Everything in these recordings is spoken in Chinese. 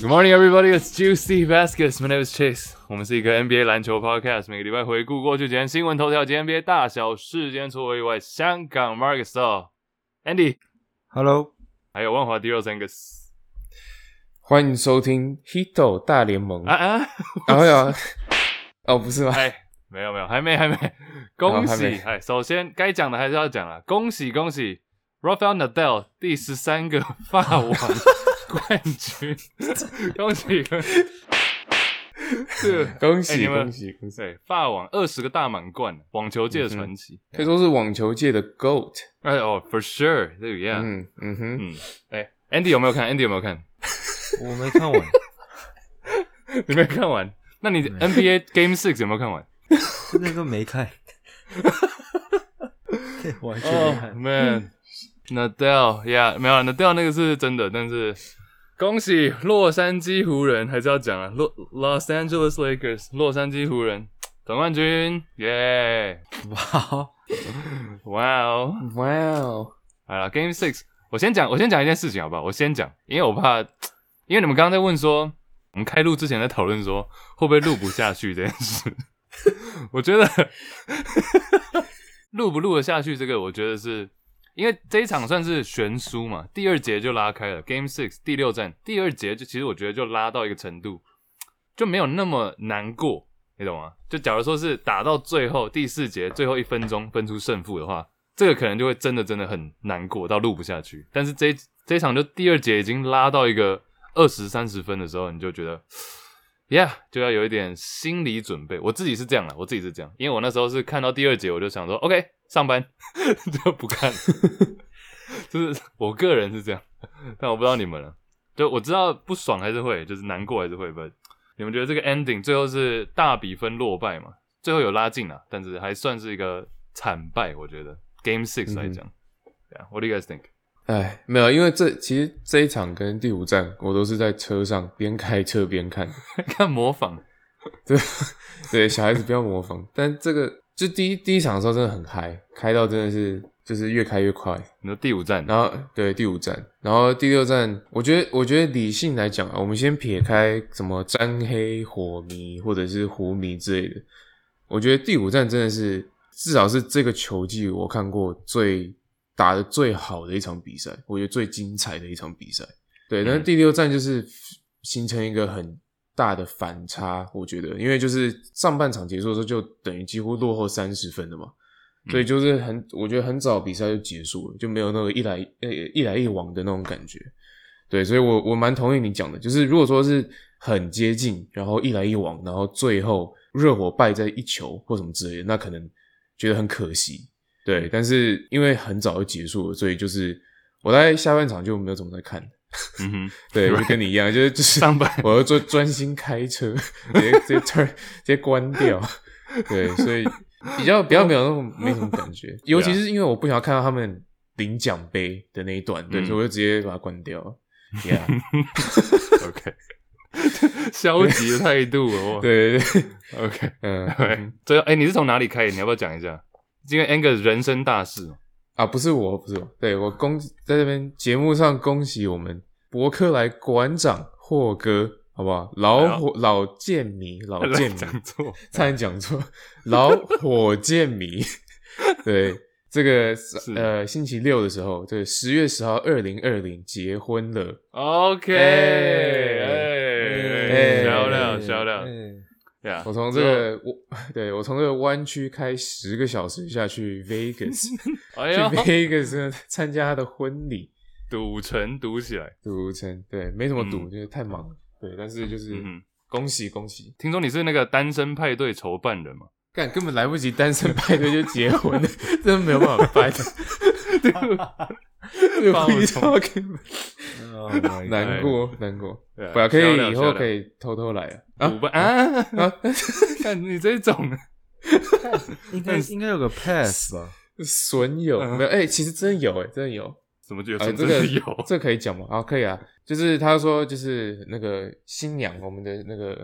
Good morning, everybody. It's Juicy Baskets. My name is Chase. 我们是一个 NBA 篮球 podcast，每个礼拜回顾过去几天新闻头条及 NBA 大小事。今天除我以外，香港 Marcus Andy，Hello，还有万华 D 六 Angus。欢迎收听《Hito 大联盟》啊啊！哎呀，哦，不是吗？哎，没有没有，还没还没。恭喜！哎，首先该讲的还是要讲了，恭喜恭喜，Rafael Nadal 第十三个法网冠军，恭喜恭喜！是恭喜恭喜恭喜！对法网二十个大满贯，网球界的传奇。可以说是网球界的 GOAT。哎哦，for sure，这个 yeah，嗯嗯哼，嗯，哎，Andy 有没有看？Andy 有没有看？我没看完，你没看完？那你 NBA Game Six 有没有看完？那个没看，完全哦、没看。man，Nadal，yeah，没有啊，Nadal 那个是真的，但是恭喜洛杉矶湖人，还是要讲啊，洛 Los Angeles Lakers，洛杉矶湖人总冠军，耶、哇，哇哦！哇哦，好了，Game Six，我先讲，我先讲一件事情好不好？我先讲，因为我怕，因为你们刚刚在问说，我们开录之前在讨论说会不会录不下去这件事，我觉得 录不录得下去，这个我觉得是因为这一场算是悬殊嘛，第二节就拉开了，Game Six 第六战，第二节就其实我觉得就拉到一个程度，就没有那么难过，你懂吗？就假如说是打到最后第四节最后一分钟分出胜负的话，这个可能就会真的真的很难过到录不下去。但是这这场就第二节已经拉到一个二十三十分的时候，你就觉得，Yeah，就要有一点心理准备。我自己是这样的，我自己是这样，因为我那时候是看到第二节，我就想说，OK，上班 就不看了，就是我个人是这样，但我不知道你们了。就我知道不爽还是会，就是难过还是会，不？你们觉得这个 ending 最后是大比分落败嘛？最后有拉近了，但是还算是一个惨败，我觉得 Game Six 来讲。对啊、w h a t do you guys think？哎，没有，因为这其实这一场跟第五站我都是在车上边开车边看。看模仿，对对，小孩子不要模仿。但这个就第一第一场的时候真的很嗨，开到真的是就是越开越快。你说第五站，然后对第五站，然后第六站，我觉得我觉得理性来讲啊，我们先撇开什么沾黑火迷或者是湖迷之类的，我觉得第五站真的是至少是这个球季我看过最打的最好的一场比赛，我觉得最精彩的一场比赛。对，但是第六站就是形成一个很大的反差，我觉得，因为就是上半场结束的时候就等于几乎落后三十分了嘛。所以就是很，我觉得很早比赛就结束了，就没有那个一来呃一来一往的那种感觉。对，所以我我蛮同意你讲的，就是如果说是很接近，然后一来一往，然后最后热火败在一球或什么之类的，那可能觉得很可惜。对，但是因为很早就结束了，所以就是我在下半场就没有怎么在看。嗯哼，对，我就跟你一样，就是就是上班我要专专心开车，直接直接 turn 直接关掉。对，所以比较比较没有那种没什么感觉，尤其是因为我不想要看到他们领奖杯的那一段，对，嗯所以我就直接把它关掉。Yeah，OK，消极的态度哦。对对对，，OK，嗯对，最后哎，你是从哪里开始？你要不要讲一下？因为 Angus 人生大事哦，啊，不是我，不是我，对我恭在这边节目上恭喜我们伯克莱馆长霍哥，好不好？老火老剑迷，老剑迷，讲错，差点讲错，老火箭迷。对，这个呃星期六的时候，对，十月十号，二零二零结婚了。OK，哎，哎漂亮漂亮嗯呀！我从这个我对我从这个湾区开十个小时下去 Vegas，去，Vegas 参加他的婚礼，赌城赌起来，赌城对，没什么赌，嗯就是太忙了。对，但是就是嗯恭喜恭喜！听说你是那个单身派对筹办人嘛？干根本来不及单身派对就结婚了，真的没有办法办。这帮我个不知道根本 Oh 难过难过，对啊不要可以以后可以偷偷来啊五班啊，啊！看你这种，应该应该有个 pass 吧？损友嗯没有哎，其实真有哎，真有。怎么觉得这个的有？这可以讲吗？啊，可以啊。就是他说，就是那个新娘，我们的那个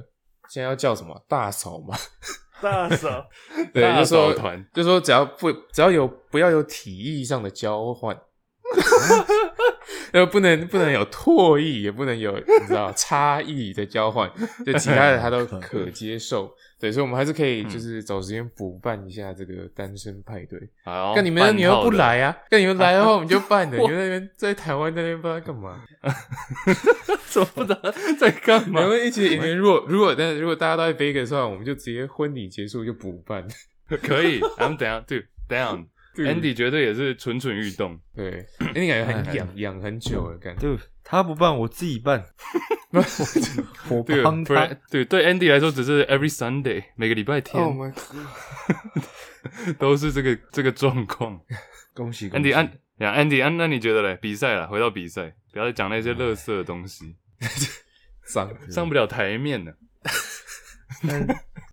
现在要叫什么大嫂嘛？大嫂，对，就说团就说只要不只要有不要有体意上的交换，呃，不能不能有唾意，也不能有你知道 差异的交换，就其他的他都可接受。对，所以我们还是可以就是找时间补办一下这个单身派对。好，跟你们你又不来啊？跟你们来的话，我们就办的。我 你们那边在台湾那边不知道干嘛？怎么不知道 在干嘛？你们一起，你们如果如果但是如果大家都在 Vegas 的话，我们就直接婚礼结束就补办。可以，咱们等一下，dude down。Andy 绝对也是蠢蠢欲动，对，你感觉很痒痒很久了，感觉。对，他不办，我自己办，我对，帮他不然。对对 Andy 来说只是 every Sunday 每个礼拜天 Oh my god！都是这个这个状况。恭喜恭喜 Andy 安呀，Andy 安，那你觉得嘞？比赛了，回到比赛，不要再讲那些垃圾的东西，上上不了台面了。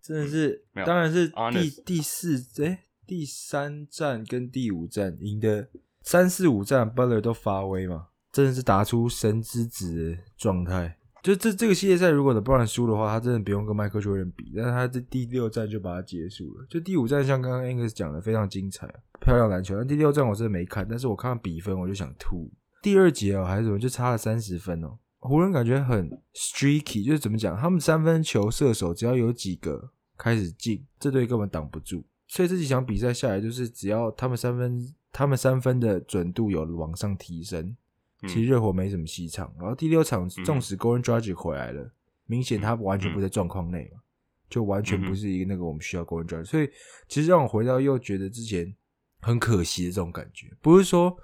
真的是当然是第第四哎、第三站跟第五站赢的三四五站，Butler 都发威嘛，真的是打出神之子的状态。就这这个系列赛，如果 LeBron 输的话，他真的不用跟 Michael Jordan 比，但是他这第六站就把它结束了。就第五站像刚刚 Angus 讲的非常精彩，漂亮篮球。但第六站我真的没看，但是我看到比分我就想吐。第二节哦还是怎么，就差了三十分哦。湖人感觉很 streaky，就是怎么讲，他们三分球射手只要有几个开始进，这队根本挡不住。所以这几场比赛下来，就是只要他们三分，他们三分的准度有往上提升，嗯其实热火没什么戏唱。然后第六场，纵使 Goran Dragic 回来了，明显他完全不在状况内嘛，就完全不是一个那个我们需要 Goran Dragic。所以其实让我回到又觉得之前很可惜的这种感觉，不是说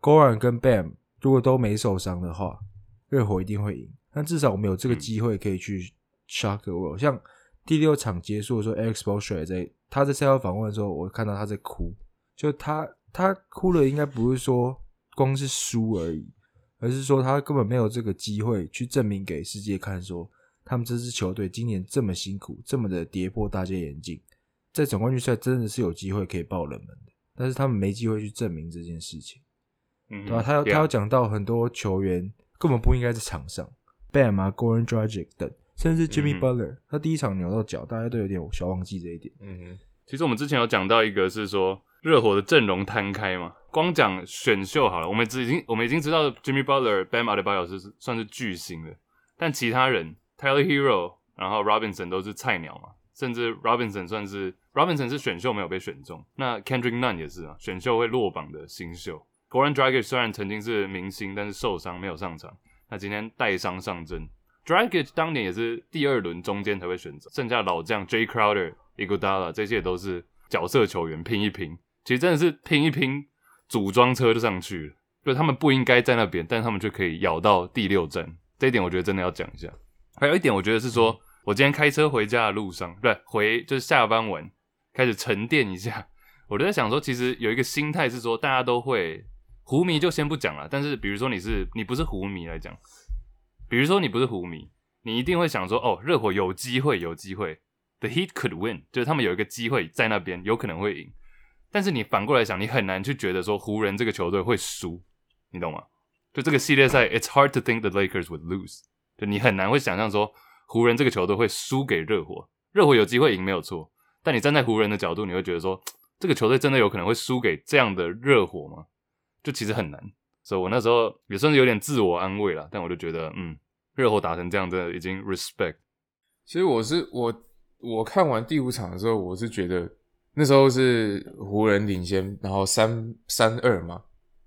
Goran 跟 Bam 如果都没受伤的话，热火一定会赢。但至少我们有这个机会可以去 shock the world。像第六场结束的时候，Alex b o s h e r 在他在赛后访问的时候，我看到他在哭，就他他哭了应该不是说光是输而已，而是说他根本没有这个机会去证明给世界看说，他们这支球队今年这么辛苦，这么的跌破大家眼镜，在总冠军赛真的是有机会可以爆冷门的，但是他们没机会去证明这件事情。嗯对吧、他要他要讲到很多球员根本不应该在场上，Bam 啊、Goran Dragic 等，甚至 Jimmy Butler，、他第一场扭到脚，大家都有点小忘记这一点。嗯其实我们之前有讲到一个是说热火的阵容摊开嘛，光讲选秀好了，我们已经我们已经知道 Jimmy Butler、Bam Adebayo 是算是巨星了，但其他人 Tyler Hero，然后 Robinson 都是菜鸟嘛，甚至 Robinson 算是 Robinson 是选秀没有被选中，那 Kendrick Nunn 也是啊，选秀会落榜的新秀。Goran Dragic 虽然曾经是明星，但是受伤没有上场，那今天带伤上阵。Dragic 当年也是第二轮中间才会选择，剩下老将 J Crowder、Iguodala 这些都是角色球员，拼一拼。其实真的是拼一拼，组装车就上去了。就他们不应该在那边，但他们却可以咬到第六站。这一点我觉得真的要讲一下。还有一点，我觉得是说，我今天开车回家的路上，不对，回就是下班完开始沉淀一下。我就在想说，其实有一个心态是说，大家都会湖迷就先不讲了。但是比如说你是你不是湖迷来讲，比如说你不是湖迷，你一定会想说，哦，热火有机会，有机会，The Heat could win，就是他们有一个机会在那边，有可能会赢。但是你反过来想，你很难去觉得说湖人这个球队会输，你懂吗？就这个系列赛，It's hard to think the Lakers would lose，就你很难会想象说湖人这个球队会输给热火。热火有机会赢没有错，但你站在湖人的角度，你会觉得说这个球队真的有可能会输给这样的热火吗？就其实很难。所以我那时候也算是有点自我安慰了，但我就觉得，嗯，热火打成这样，真的已经 respect。其实我是我我看完第五场的时候，我是觉得那时候是湖人领先，然后三三二嘛。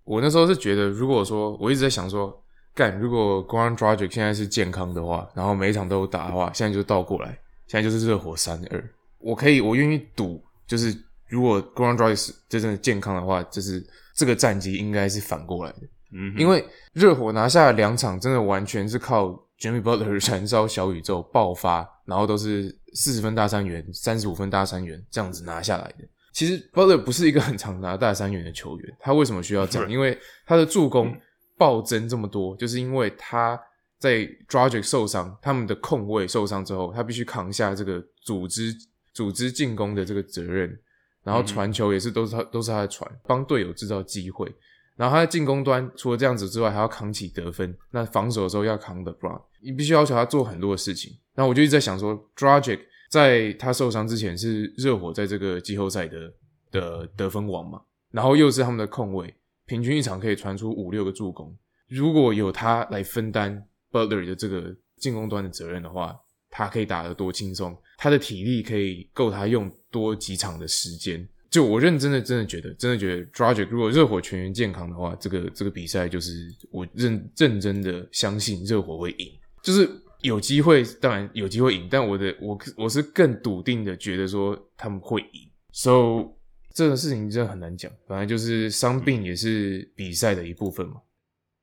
我那时候是觉得，如果说我一直在想说，干如果 Goran Dragic 现在是健康的话，然后每一场都打的话，现在就倒过来，现在就是热火三二。我可以，我愿意赌，就是如果 Goran Dragic 真正的健康的话，就是这个战绩应该是反过来的。嗯，因为热火拿下了两场，真的完全是靠 Jimmy Butler 燃烧小宇宙爆发，然后都是四十分大三元、三十五分大三元这样子拿下来的。其实 Butler 不是一个很常拿大三元的球员，他为什么需要这样？因为他的助攻暴增这么多，就是因为他在 Dragic 受伤，他们的控卫受伤之后，他必须扛下这个组织组织进攻的这个责任，然后传球也是都是他都是他的传，帮队友制造机会。然后他在进攻端除了这样子之外，还要扛起得分。那防守的时候要扛的 Brown，你必须要求他做很多的事情。然后我就一直在想说，Dragic 在他受伤之前是热火在这个季后赛的的得分王嘛，然后又是他们的控卫，平均一场可以传出五六个助攻。如果有他来分担 Butler 的这个进攻端的责任的话，他可以打得多轻松，他的体力可以够他用多几场的时间。就我认真的真的觉得，真的觉得 Dragic 如果热火全员健康的话，这个这个比赛就是我认认真的相信热火会赢，就是有机会，当然有机会赢，但我的我我是更笃定的觉得说他们会赢。So 这个事情真的很难讲，反正就是伤病也是比赛的一部分嘛。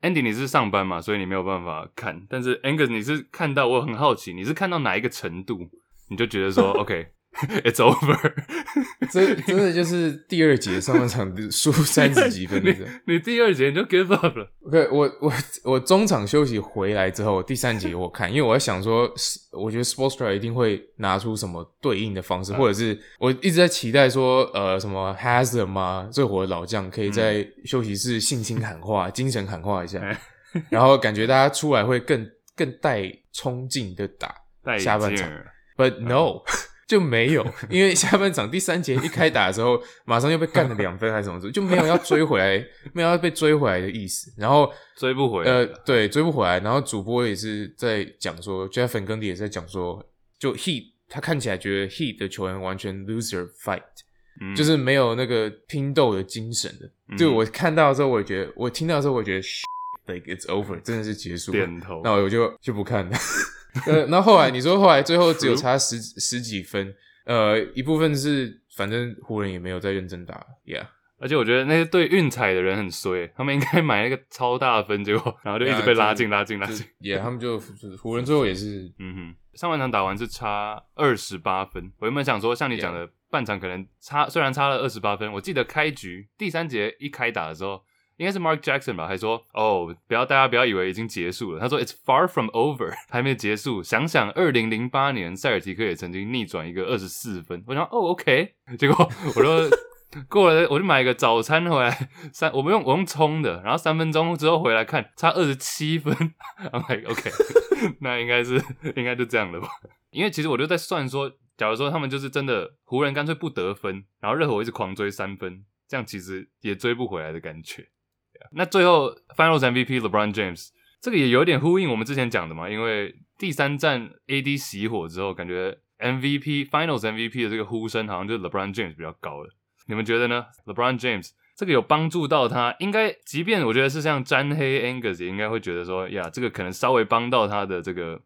Andy，你是上班嘛，所以你没有办法看。但是 Angus，你是看到，我很好奇，你是看到哪一个程度，你就觉得说 OK，it's over。真真的就是第二节上半场输 三十几分。你你第二节你就 give up 了。OK，我我我中场休息回来之后，第三节我看，因为我在想说，我觉得 Sportstra 一定会拿出什么对应的方式，或者是我一直在期待说，呃，什么 Haslam 吗？最火的老将可以在休息室信心喊话、精神喊话一下，然后感觉大家出来会更更带冲劲的打下半场，But no。就没有，因为下半场第三节一开打的时候，马上又被干了两分还是什么，就没有要追回来，没有要被追回来的意思。然后追不回来呃，对，追不回来。然后主播也是在讲说，Jeff 粉跟迪也在讲说，就 Heat 他看起来觉得 Heat 的球员完全 loser fight，、嗯就是没有那个拼斗的精神的。就我看到的时候，我也觉得，我听到的时候，我也觉得 like it's over，真的是结束了。点头。那我就就不看了。呃，那后来你说后来最后只有差十十几分，呃，一部分是反正湖人也没有在认真打，Yeah，而且我觉得那些对运彩的人很衰，他们应该买那个超大的分，结果然后就一直被拉近、拉近、拉近。也他们就就是湖人最后也是嗯哼，上半场打完是差二十八分。我原本想说，像你讲的，半场可能差，虽然差了二十八分，我记得开局第三节一开打的时候，应该是 Mark Jackson 吧，还说哦，不要大家不要以为已经结束了，他说 It's far from over，还没结束。想想二零零八年塞尔提克也曾经逆转一个二十四分，我想哦 OK，结果我就。过了，我就买一个早餐回来，三我们用我用冲的，然后三分钟之后回来看，差二十七分，I'm like OK，那应该是应该就这样了吧？因为其实我就在算说，假如说他们就是真的湖人干脆不得分，然后热火一直狂追三分，这样其实也追不回来的感觉。那最后 Finals MVP LeBron James 这个也有点呼应我们之前讲的嘛，因为第三战 AD 熄火之后，感觉 MVP Finals MVP 的这个呼声好像就是 LeBron James 比较高了。你们觉得呢？LeBron James 这个有帮助到他，应该即便我觉得是像詹黑 Angus 也应该会觉得说，呀，这个可能稍微帮到他的这个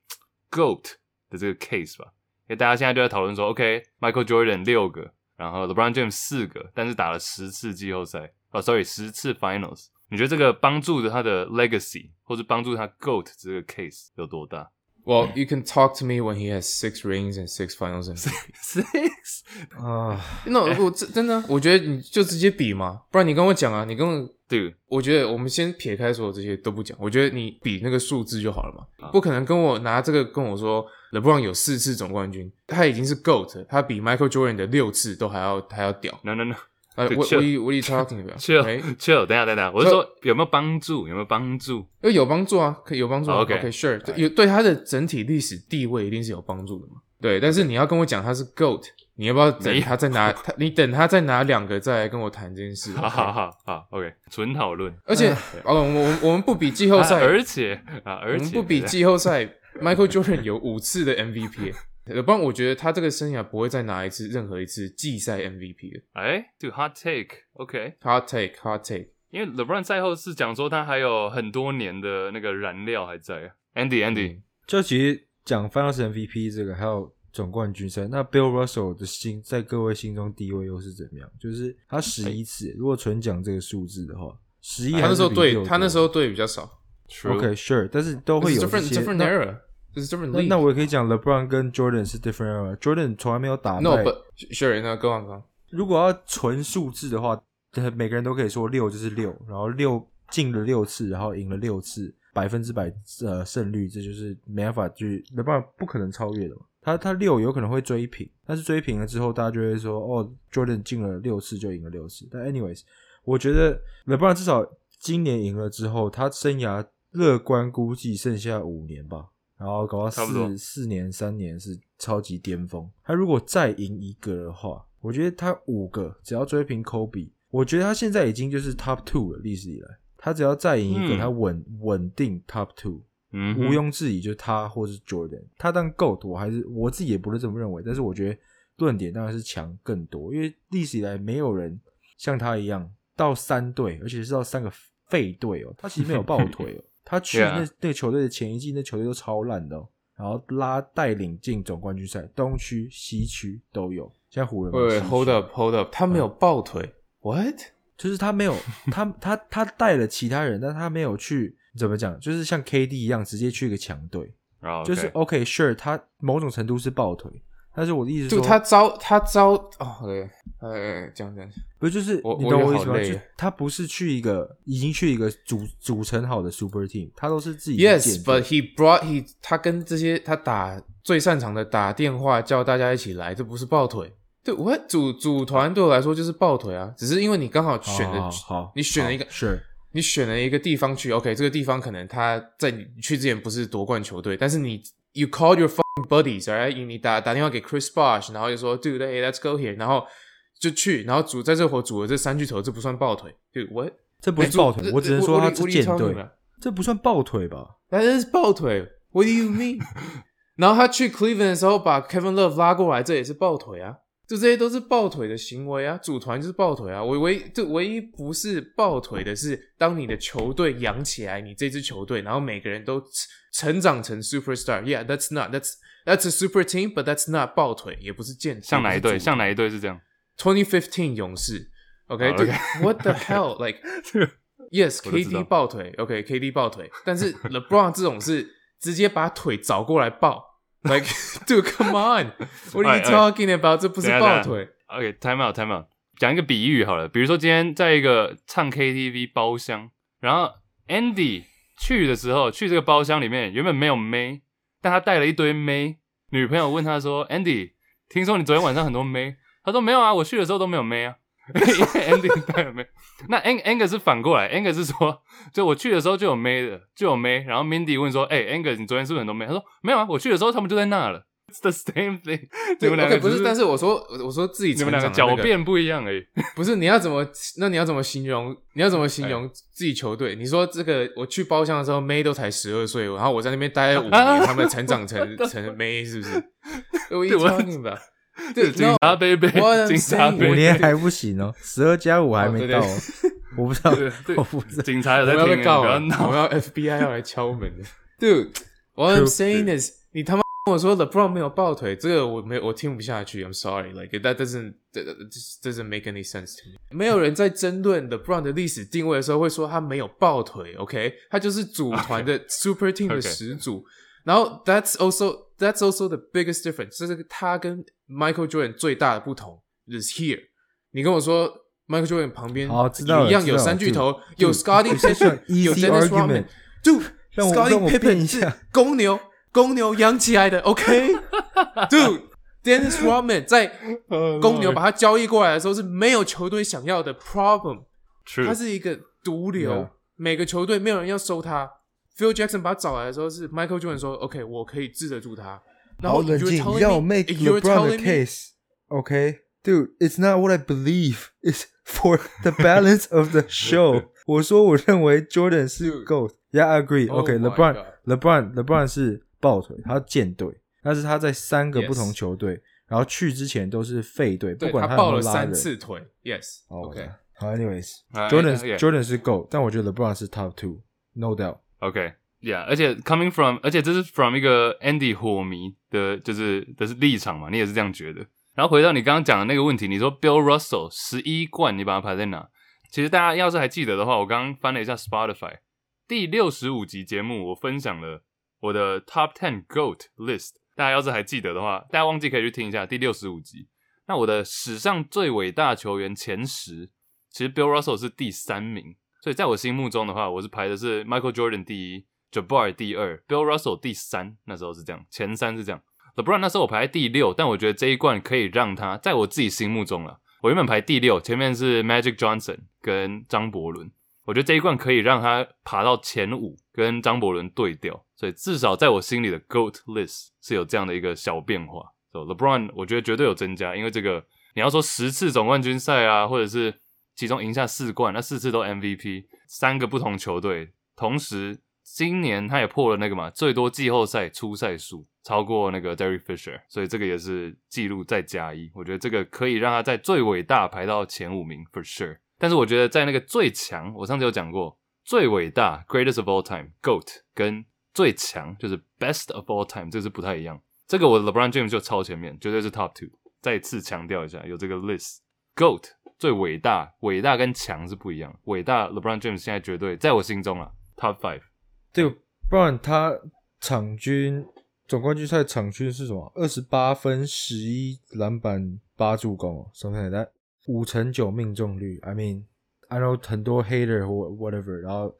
GOAT 的这个 case 吧。因为大家现在就在讨论说，OK，Michael Jordan 六个，然后 LeBron James 四个，但是打了十次季后赛，哦，sorry，十次 Finals。你觉得这个帮助的他的 legacy 或者帮助他 GOAT 这个 case 有多大？Well, you can talk to me when he has six rings and six finals and？Six，啊，那我真真的，我觉得你就直接比嘛，不然你跟我讲啊，你跟我，对，我觉得我们先撇开所有这些都不讲，我觉得你比那个数字就好了嘛，不可能跟我拿这个跟我说 LeBron 有四次总冠军，他已经是 GOAT，他比 Michael Jordan 的六次都还要还要屌。No No No，呃对 what, what, are you, what are you talking about? chill chill，等一下等下，我是说有没有帮助？有没有帮助？呃，有帮助啊，可以有帮助、，OK OK，Sure，、对有对他的整体历史地位一定是有帮助的嘛。对，但是你要跟我讲他是 GOAT，你要不要等他再拿他？你等他再拿两个再来跟我谈这件事。好好好好，OK，纯讨论。而且，哦，我们我们不比季后啊赛，而且啊，而且们不比 季后赛，Michael Jordan 有五次的 MVP，不然我觉得他这个生涯不会再拿一次任何一次季赛 MVP 了。哎，这个 hot take，OK，Hot take，hot take。因为 LeBron 赛后是讲说他还有很多年的那个燃料还在啊。Andy Andy，就其实讲 Finals MVP 这个，还有总冠军赛，那 Bill Russell 的心在各位心中地位又是怎么样？就是他十一次，如果纯讲这个数字的话，十一他那时候对对他那时候对比较少，True OK sure，但是都会有 different 些 different 那 era. Different 那 league. 那我也可以讲 LeBron 跟 Jordan 是 different era。Jordan 从来没有打败。no, but sure. No, go on, 如果要纯数字的话，每个人都可以说六就是六，然后六进了六次，然后赢了六次，百分之百呃胜率，这就是没办法去没办法不可能超越的嘛。他他六有可能会追平，但是追平了之后，大家就会说哦，Jordan 进了六次就赢了六次。但 anyways，我觉得 LeBron 至少今年赢了之后，他生涯乐观估计剩下五年吧，然后搞到四四年三年是超级巅峰。他如果再赢一个的话，我觉得他五个只要追平 Kobe，我觉得他现在已经就是 Top Two 了，历史以来，他只要再赢一个，嗯他稳稳定 Top Two。嗯，毋庸置疑，就是他或是 Jordan，他当 GOAT，我还是我自己也不是这么认为，但是我觉得论点当然是强更多，因为历史以来没有人像他一样到三队，而且是到三个废队哦，他其实没有 抱腿哦，他去 Yeah 那那个球队的前一季，那球队都超烂的、哦，然后拉带领进总冠军赛，东区、西区都有，现在湖人嘛 Wait, 西 wait, 区 hold up, hold up. 他没有抱腿。What? 就是他没有 他他他带了其他人，但他没有去怎么讲，就是像 KD 一样直接去一个强队。哦就是 OK OK，sure，、他某种程度是抱腿，但是我的意思就他招他招哦，对，呃，这样这样。不是就是我你懂我我意思吗？他不是去一个已经去一个组组成好的 super team，他都是自己 Yes，but he brought he 他跟这些他打最擅长的打电话叫大家一起来，这不是抱腿。对我组组团对我来说就是抱腿啊，只是因为你刚好选的好你选了一个是你选了一个地方去，OK，这个地方可能他在你去之前不是夺冠球队，但是你 you called your fucking buddies，right？你打打电话给 Chris Bosh，然后就说，dude，hey，let's go here，然后就去，然后组在这伙组了这三巨头，这不算抱腿，dude what？这不是抱腿，我只能说他是舰队，队。这不算抱腿吧？那是抱腿，What do you mean？然后他去 Cleveland 的时候把 Kevin Love 拉过来，这也是抱腿啊，就这些都是抱腿的行为啊，组团就是抱腿啊。我唯就唯一不是抱腿的是，当你的球队养起来，你这支球队，然后每个人都成成长成 superstar。Yeah，that's not that's that's a super team，but that's not 抱腿，也不是健像哪一队？像哪哪一队是这样？ ？Twenty fifteen 勇士，OK，好就 OK What the hell？Like 这个 Yes, 我都知道 KD 抱腿，OK，KD、抱腿，但是 LeBron 这种是直接把腿找过来抱，like dude come on，what are you 哎哎 talking about？这不是等一下抱腿， OK，time out，time out。讲一个比喻好了，比如说今天在一个唱 KTV 包厢，然后 Andy 去的时候，去这个包厢里面原本没有妹， 但他带了一堆妹。女朋友问他说：“Andy，听说你昨天晚上很多妹？”他说：“没有啊，我去的时候都没有妹啊。”因为 Andy 带了妹。那 Ang Ang 是反过来，Ang 是说，就我去的时候就有妹的，就有妹。然后 Mindy 问说：“哎、a n g 你昨天是不是很多妹？”他说：“没有啊，我去的时候他们就在那了。” It's the same thing 你们两个 OK，不是，但是我说我说自己你们两个狡辩不一样而已。不是你要怎么？那你要怎么形容？你要怎么形容自己球队？你说这个我去包厢的时候，May 都才十二岁，然后我在那边待了五年，他们成长成 成 May 是不是？What are you 对我 talking about？对，警察贝贝 What I'm，警察五年还不行哦，十二加五还没到、哦哦，我不知道对，对我不知道。警察有我要在听，被告了，不要闹我要 FBI 要来敲门的。Dude，what I'm saying is，你他妈跟我说 LeBron 没有抱腿，这个我没我听不下去。I'm sorry，like that doesn't that that just doesn't make any sense to me。没有人在争论 LeBron 的历史定位的时候会说他没有抱腿，OK？他就是组团的 Super Team 的 OK 始祖。然后 that's also that's also the biggest difference，这是他跟 Michael Jordan 最大的不同，is here。你跟我说 Michael Jordan 旁边好知道了一样有知道了三巨头， Dude，有 Dude， Scottie 这算 Pippen，有 easy Dennis argument Rodman。Dude，让我 Scottie 让我辩 Pippen 是一下公牛， 公牛养起来的，OK？Dude，Dennis Rodman 在公牛把他交易过来的时候是没有球队想要的 problem，True 他是一个毒瘤每个球队没有人要收他。Phil Jackson 把他找来的时候是 Michael Jordan 说：“OK，我可以治得住他。”然后好冷静让我 make you're LeBron 的 telling me- case。OK, dude, it's not what I believe. It's for the balance of the show. 我说我认为 Jordan 是 Dude. GOAT. Yeah, I agree. Oh OK, my LeBron, God. LeBron, LeBron 是抱腿，他建队，但是他在三个不同球队，然后去之前都是废队，不对管有他抱了。三次腿，Yes，哦 OK，好，anyways, 啊 Jordan yeah. Jordan 是 GOAT，但我觉得 LeBron 是 Top Two, no doubt. OK，Yeah，、而且 coming from，而且这是 from 一个 Andy 火迷的，就是的是立场嘛，你也是这样觉得。然后回到你刚刚讲的那个问题，你说 Bill Russell 十一冠，你把它排在哪？其实大家要是还记得的话，我刚刚翻了一下 Spotify，第六十五集节目，我分享了我的 Top Ten Goat List。大家要是还记得的话，大家忘记可以去听一下第六十五集。那我的史上最伟大球员前十，其实 Bill Russell 是第三名，所以在我心目中的话，我是排的是 Michael Jordan 第一，Jabbar 第二，Bill Russell 第三。那时候是这样，前三是这样。LeBron 那时候我排在第六，但我觉得这一冠可以让他在我自己心目中了。我原本排第六，前面是 Magic Johnson 跟张伯伦，我觉得这一冠可以让他爬到前五，跟张伯伦对调，所以至少在我心里的 GOAT list 是有这样的一个小变化。So LeBron 我觉得绝对有增加，因为这个你要说十次总冠军赛啊，或者是其中赢下四冠，那四次都 MVP，三个不同球队，同时今年他也破了那个嘛最多季后赛出赛数。超过那个 Derek Fisher，所以这个也是记录再加一。我觉得这个可以让他在最伟大排到前五名 for sure。但是我觉得在那个最强，我上次有讲过，最伟大 greatest of all time GOAT 跟最强就是 best of all time，这是不太一样。这个我 LeBron James 就超前面，绝对是 top two。再次强调一下，有这个 list GOAT 最伟大，伟大跟强是不一样。伟大 LeBron James 现在绝对在我心中啊 top five。对，不然他场均。总冠军赛场均是什么？二十八分、十一篮板、八助攻哦，something like that，五成九命中率。I mean, I know 很多 hater 或 whatever，然后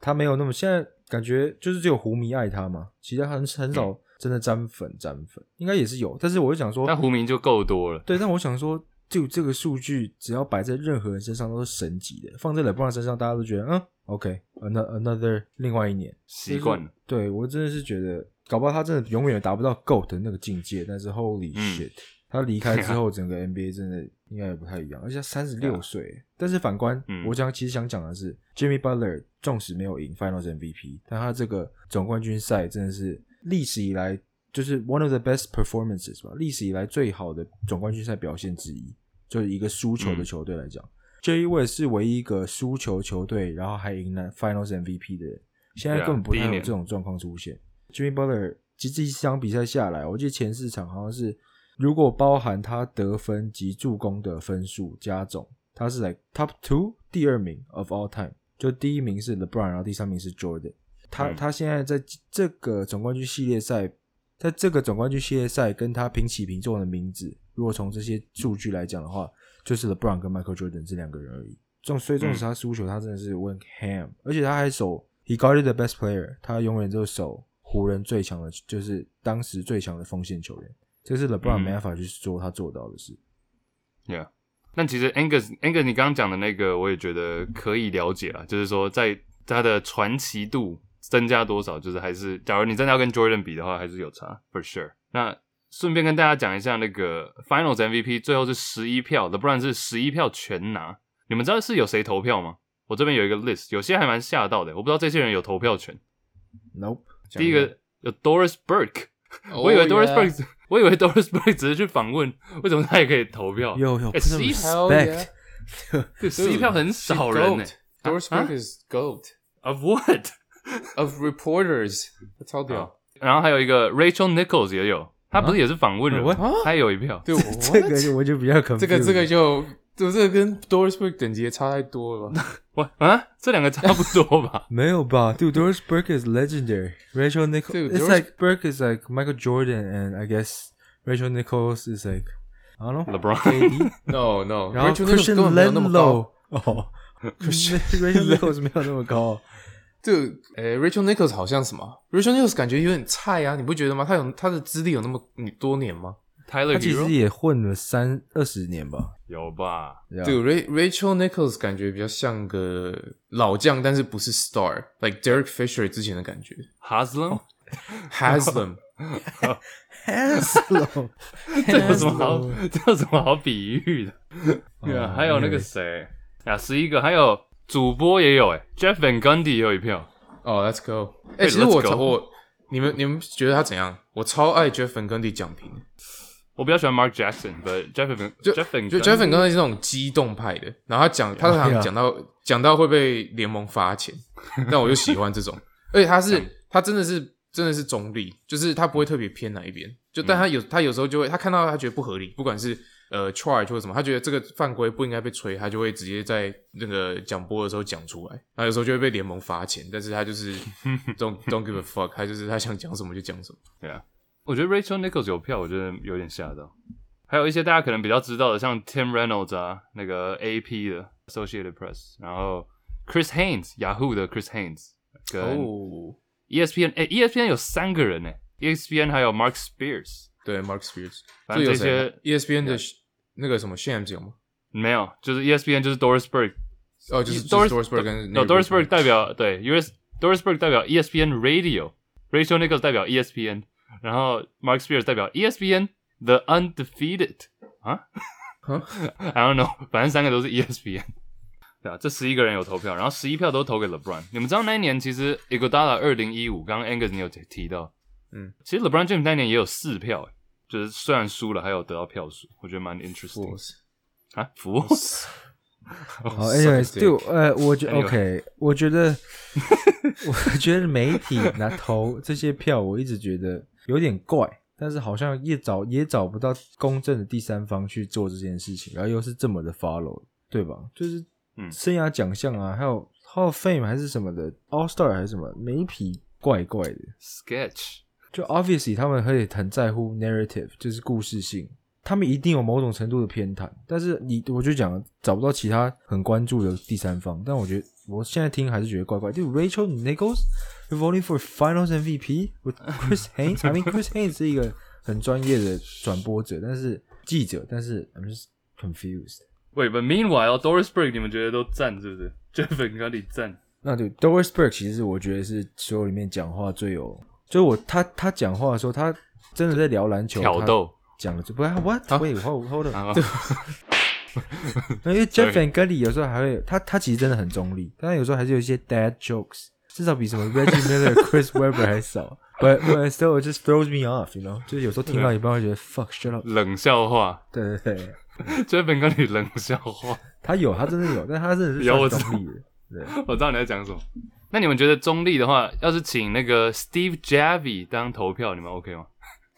他没有那么现在感觉就是只有湖迷爱他嘛，其他很很少真的沾粉沾粉，应该也是有，但是我就想说，那湖迷就够多了。对，但我想说，就这个数据，只要摆在任何人身上都是神级的，放在 LeBron 身上，大家都觉得嗯，OK，another another 另外一年习惯了。对我真的是觉得。搞不好他真的永远达不到 GOAT 的那个境界，但是 Holy shit，他离开之后，整个 NBA 真的应该也不太一样。而且三十六岁，但是反观，我想其实想讲的是，Jimmy Butler 纵使没有赢 Finals MVP，但他这个总冠军赛真的是历史以来就是 one of the best performances 吧，历史以来最好的总冠军赛表现之一。就是一个输球的球队来讲，这一位是唯一一个输球球队，然后还赢了 Finals MVP 的人，现在根本不太有这种状况出现。Jimmy Butler 其实这一场比赛下来，我记得前四场好像是，如果包含他得分及助攻的分数加总，他是在 Top Two 第二名 of all time，就第一名是 LeBron，然后第三名是 Jordan。他他现在在这个总冠军系列赛，在这个总冠军系列赛跟他平起平坐的名字，如果从这些数据来讲的话，就是 LeBron 跟 Michael Jordan 这两个人而已。重所以重视他输球，他真的是 win ham，而且他还守 He guarded the best player，他永远就守。湖人最强的，就是当时最强的锋线球员，这是 LeBron 没办法去做他做到的事。Yeah，但其实 Angus Angus 你刚刚讲的那个，我也觉得可以了解了，就是说在他的传奇度增加多少，就是还是假如你真的要跟 Jordan 比的话，还是有差 for sure。那顺便跟大家讲一下，那个 Finals MVP 最后是十一票，LeBron 是十一票全拿。你们知道是有谁投票吗？我这边有一个 list，有些还蛮吓到的，我不知道这些人有投票权。Nope。第一个有 Doris Burke，我以为 Doris Burke，我以为 Doris Burke 只是去访问，为什么他也可以投票？有有十一票，十一票很少人呢。Doris Burke is goat of what of reporters，超屌。然后还有一个 Rachel Nichols 也有，他不是也是访问人，他有一票。对，这个我就比较可这个这个就。就这个跟 Doris Burke 等级也差太多了吧？我啊，这两个差不多吧？没有吧？Dude, Doris Burke is legendary. Rachel Nichols, it's like Burke is like Michael Jordan, and I guess Rachel Nichols is like I don't know LeBron. no, no. 然后 Christian Lenlow 哦，Rachel Nichols 没有那么高。这诶，Rachel Nichols 好像什么？Rachel Nichols 感觉有点菜啊，你不觉得吗？他有他的资历有那么你多年吗？他其实也混了三二十年吧，有吧？对，Rachel Nichols 感觉比较像个老将，但是不是 star，like Derek Fisher 之前的感觉。Haslam，Haslam，Haslam，这有什么好？这有什么好比喻的？对 啊，还有那个谁啊，十一个，还有主播也有哎，Jeff Van Gundy 也有一票。哦，Let's go。哎，其实我我你们你们觉得他怎样？我超爱 Jeff Van Gundy 奖评。我比较喜欢 Mark Jackson，but Jeff 就 Jeff 就 Jeff 刚才是那种激动派的，然后他讲他好像讲到讲到会被联盟罚钱，但我就喜欢这种，而且他是他真的是真的是中立，就是他不会特别偏哪一边，就但他有他有时候就会他看到他觉得不合理，不管是呃 charge 或者什么，他觉得这个犯规不应该被吹，他就会直接在那个讲播的时候讲出来，那有时候就会被联盟罚钱，但是他就是 don't don't give a fuck，他就是他想讲什么就讲什么。对啊，我觉得 Rachel Nichols 有票，我觉得有点吓到。还有一些大家可能比较知道的，像 Tim Reynolds 啊，那个 AP 的 Associated Press，然后 Chris Haynes Yahoo 的 Chris Haynes 跟哦， ESPN，哎、e s p n 有三个人呢，ESPN 还有 Mark Spears，对，Mark Spears，反正这些有谁 ESPN 的那个什么 Shams 有吗？没有，就是 E ESPN 就是 Doris Burke，哦，就是 Doris 就是 Dorisberg 跟no 那个 Doris Burke 代表对 US Doris Burke 代表 E ESPN Radio，Rachel Nichols 代表 E ESPN， 然后 Mark Spears 代表 E ESPN The Undefeated 啊啊，I don't know，反正三个都是 E ESPN。对啊，这十一个人有投票，然后十一票都投给 LeBron。你们知道那一年其实 Iguodala 二零一五，刚刚 Angus 你有提提到，嗯，其实 LeBron James 那一年也有四票，欸就是虽然输了，还有得到票数，我觉得蛮 interesting 啊。服务好，anyways，对我，呃，我觉 OK，我觉得，我觉得媒体拿投这些票，我一直觉得有点怪，但是好像也找也找不到公正的第三方去做这件事情，然后又是这么的 follow，对吧？就是嗯生涯奖项啊，还有 Hall of Fame 还是什么的，All Star 还是什么，每一批怪怪的。sketch，就 obviously 他们会很在乎 narrative，就是故事性，他们一定有某种程度的偏袒，但是你我就讲找不到其他很关注的第三方，但我觉得我现在听还是觉得怪怪。就 Rachel Nichols you're voting for Finals MVP with Chris Haynes，I mean Chris Haynes 是一个很专业的转播者，但是记者，但是 I'm just confused。喂，But meanwhile Doris Burke 你们觉得都赞是不是？Jeff 跟你赞，那对 Doris Burke 其实我觉得是所有里面讲话最有，就是我他他讲话的时候，他真的在聊篮球，挑逗。讲了就不 what？喂，hold 因为 Jeff Van Gundy 有时候还会，他他其实真的很中立，但有时候还是有一些 dad jokes，至少比什么 Reggie Miller、Chris Webber 还少。But but still it just throws me off，you know，就是有时候听到一半会觉得 fuck shut up。冷笑话对对对，，Jeff 跟你冷笑话，他有，他真的有，但他真的是有中立的。对，我知道你在讲什么。那你们觉得中立的话，要是请那个 Steve Javy 当投票，你们 OK 吗？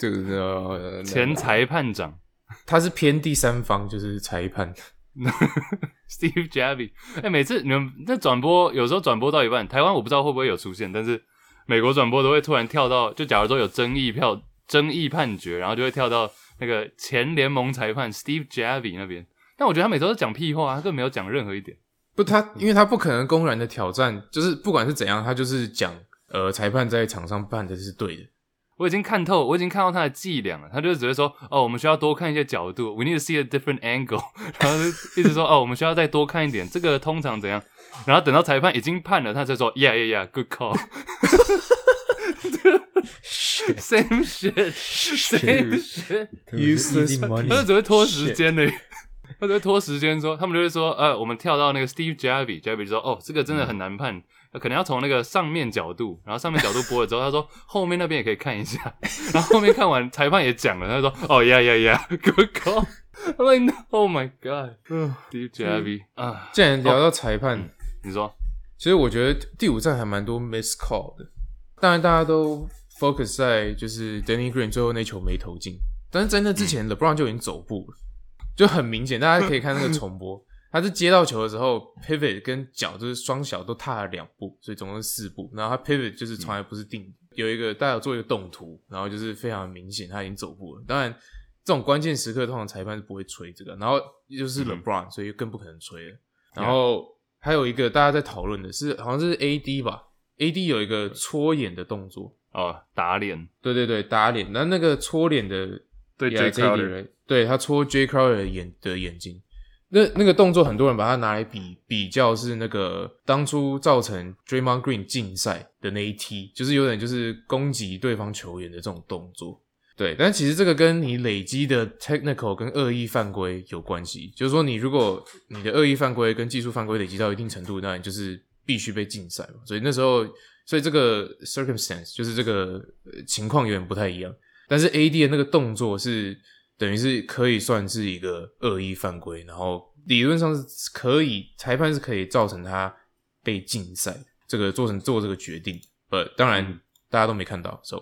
这个呃前裁判长他是偏第三方，就是裁判。Steve Javi 哎、每次你们那转播有时候转播到一半，台湾我不知道会不会有出现，但是美国转播都会突然跳到，就假如说有争议票、争议判决，然后就会跳到那个前联盟裁判 Steve Javi 那边。但我觉得他每次都讲屁话，他根本没有讲任何一点。不，他因为他不可能公然的挑战，就是不管是怎样，他就是讲呃裁判在场上判的是对的。我已经看透，我已经看到他的伎俩了。他就只会说：“哦，我们需要多看一些角度，we need to see a different angle。”然后就一直说：“哦，我们需要再多看一点，这个通常怎样？”然后等到裁判已经判了，他才说：“Yeah, yeah, yeah, good call。” Same shit, same shit。Useless money 他就只会拖时间的，他只会拖时间说，他们就会说，呃，我们跳到那个 Steve Javy，Javy 就说，哦，这个真的很难判，可能要从那个上面角度，然后上面角度播了之后，他说后面那边也可以看一下，然后后面看完裁判也讲了，他说，哦呀呀呀，good call。I'm like, oh my god, Steve Javy 啊，既然聊到裁判，你说，其实我觉得第五站还蛮多 miss call 的。当然，大家都 focus 在就是 Danny Green 最后那球没投进，但是在那之前、LeBron 就已经走步了，就很明显，大家可以看那个重播，他是接到球的时候 pivot 跟脚就是双脚都踏了两步，所以总共是四步。然后他 pivot 就是从来不是定，有一个大家有做一个动图，然后就是非常明显他已经走步了。当然，这种关键时刻通常裁判是不会吹这个，然后又是 LeBron，、所以更不可能吹了。然后还有一个大家在讨论的是，好像是 AD 吧，AD 有一个搓眼的动作，哦，打脸，对对对，打脸。那那个搓脸的对 J. Crowder，对他戳 J Crowder 的眼的眼睛，那那个动作很多人把它拿来比比较是那个当初造成 Draymond Green 禁赛的那一踢，就是有点就是攻击对方球员的这种动作。对，但其实这个跟你累积的 technical 跟恶意犯规有关系，就是说你如果你的恶意犯规跟技术犯规累积到一定程度，那你就是必须被禁赛嘛。所以那时候，所以这个 circumstance 就是这个情况有点不太一样。但是 AD 的那个动作是等于是可以算是一个恶意犯规，然后理论上是可以裁判是可以造成他被禁赛，这个做成做这个决定。呃，当然大家都没看到，so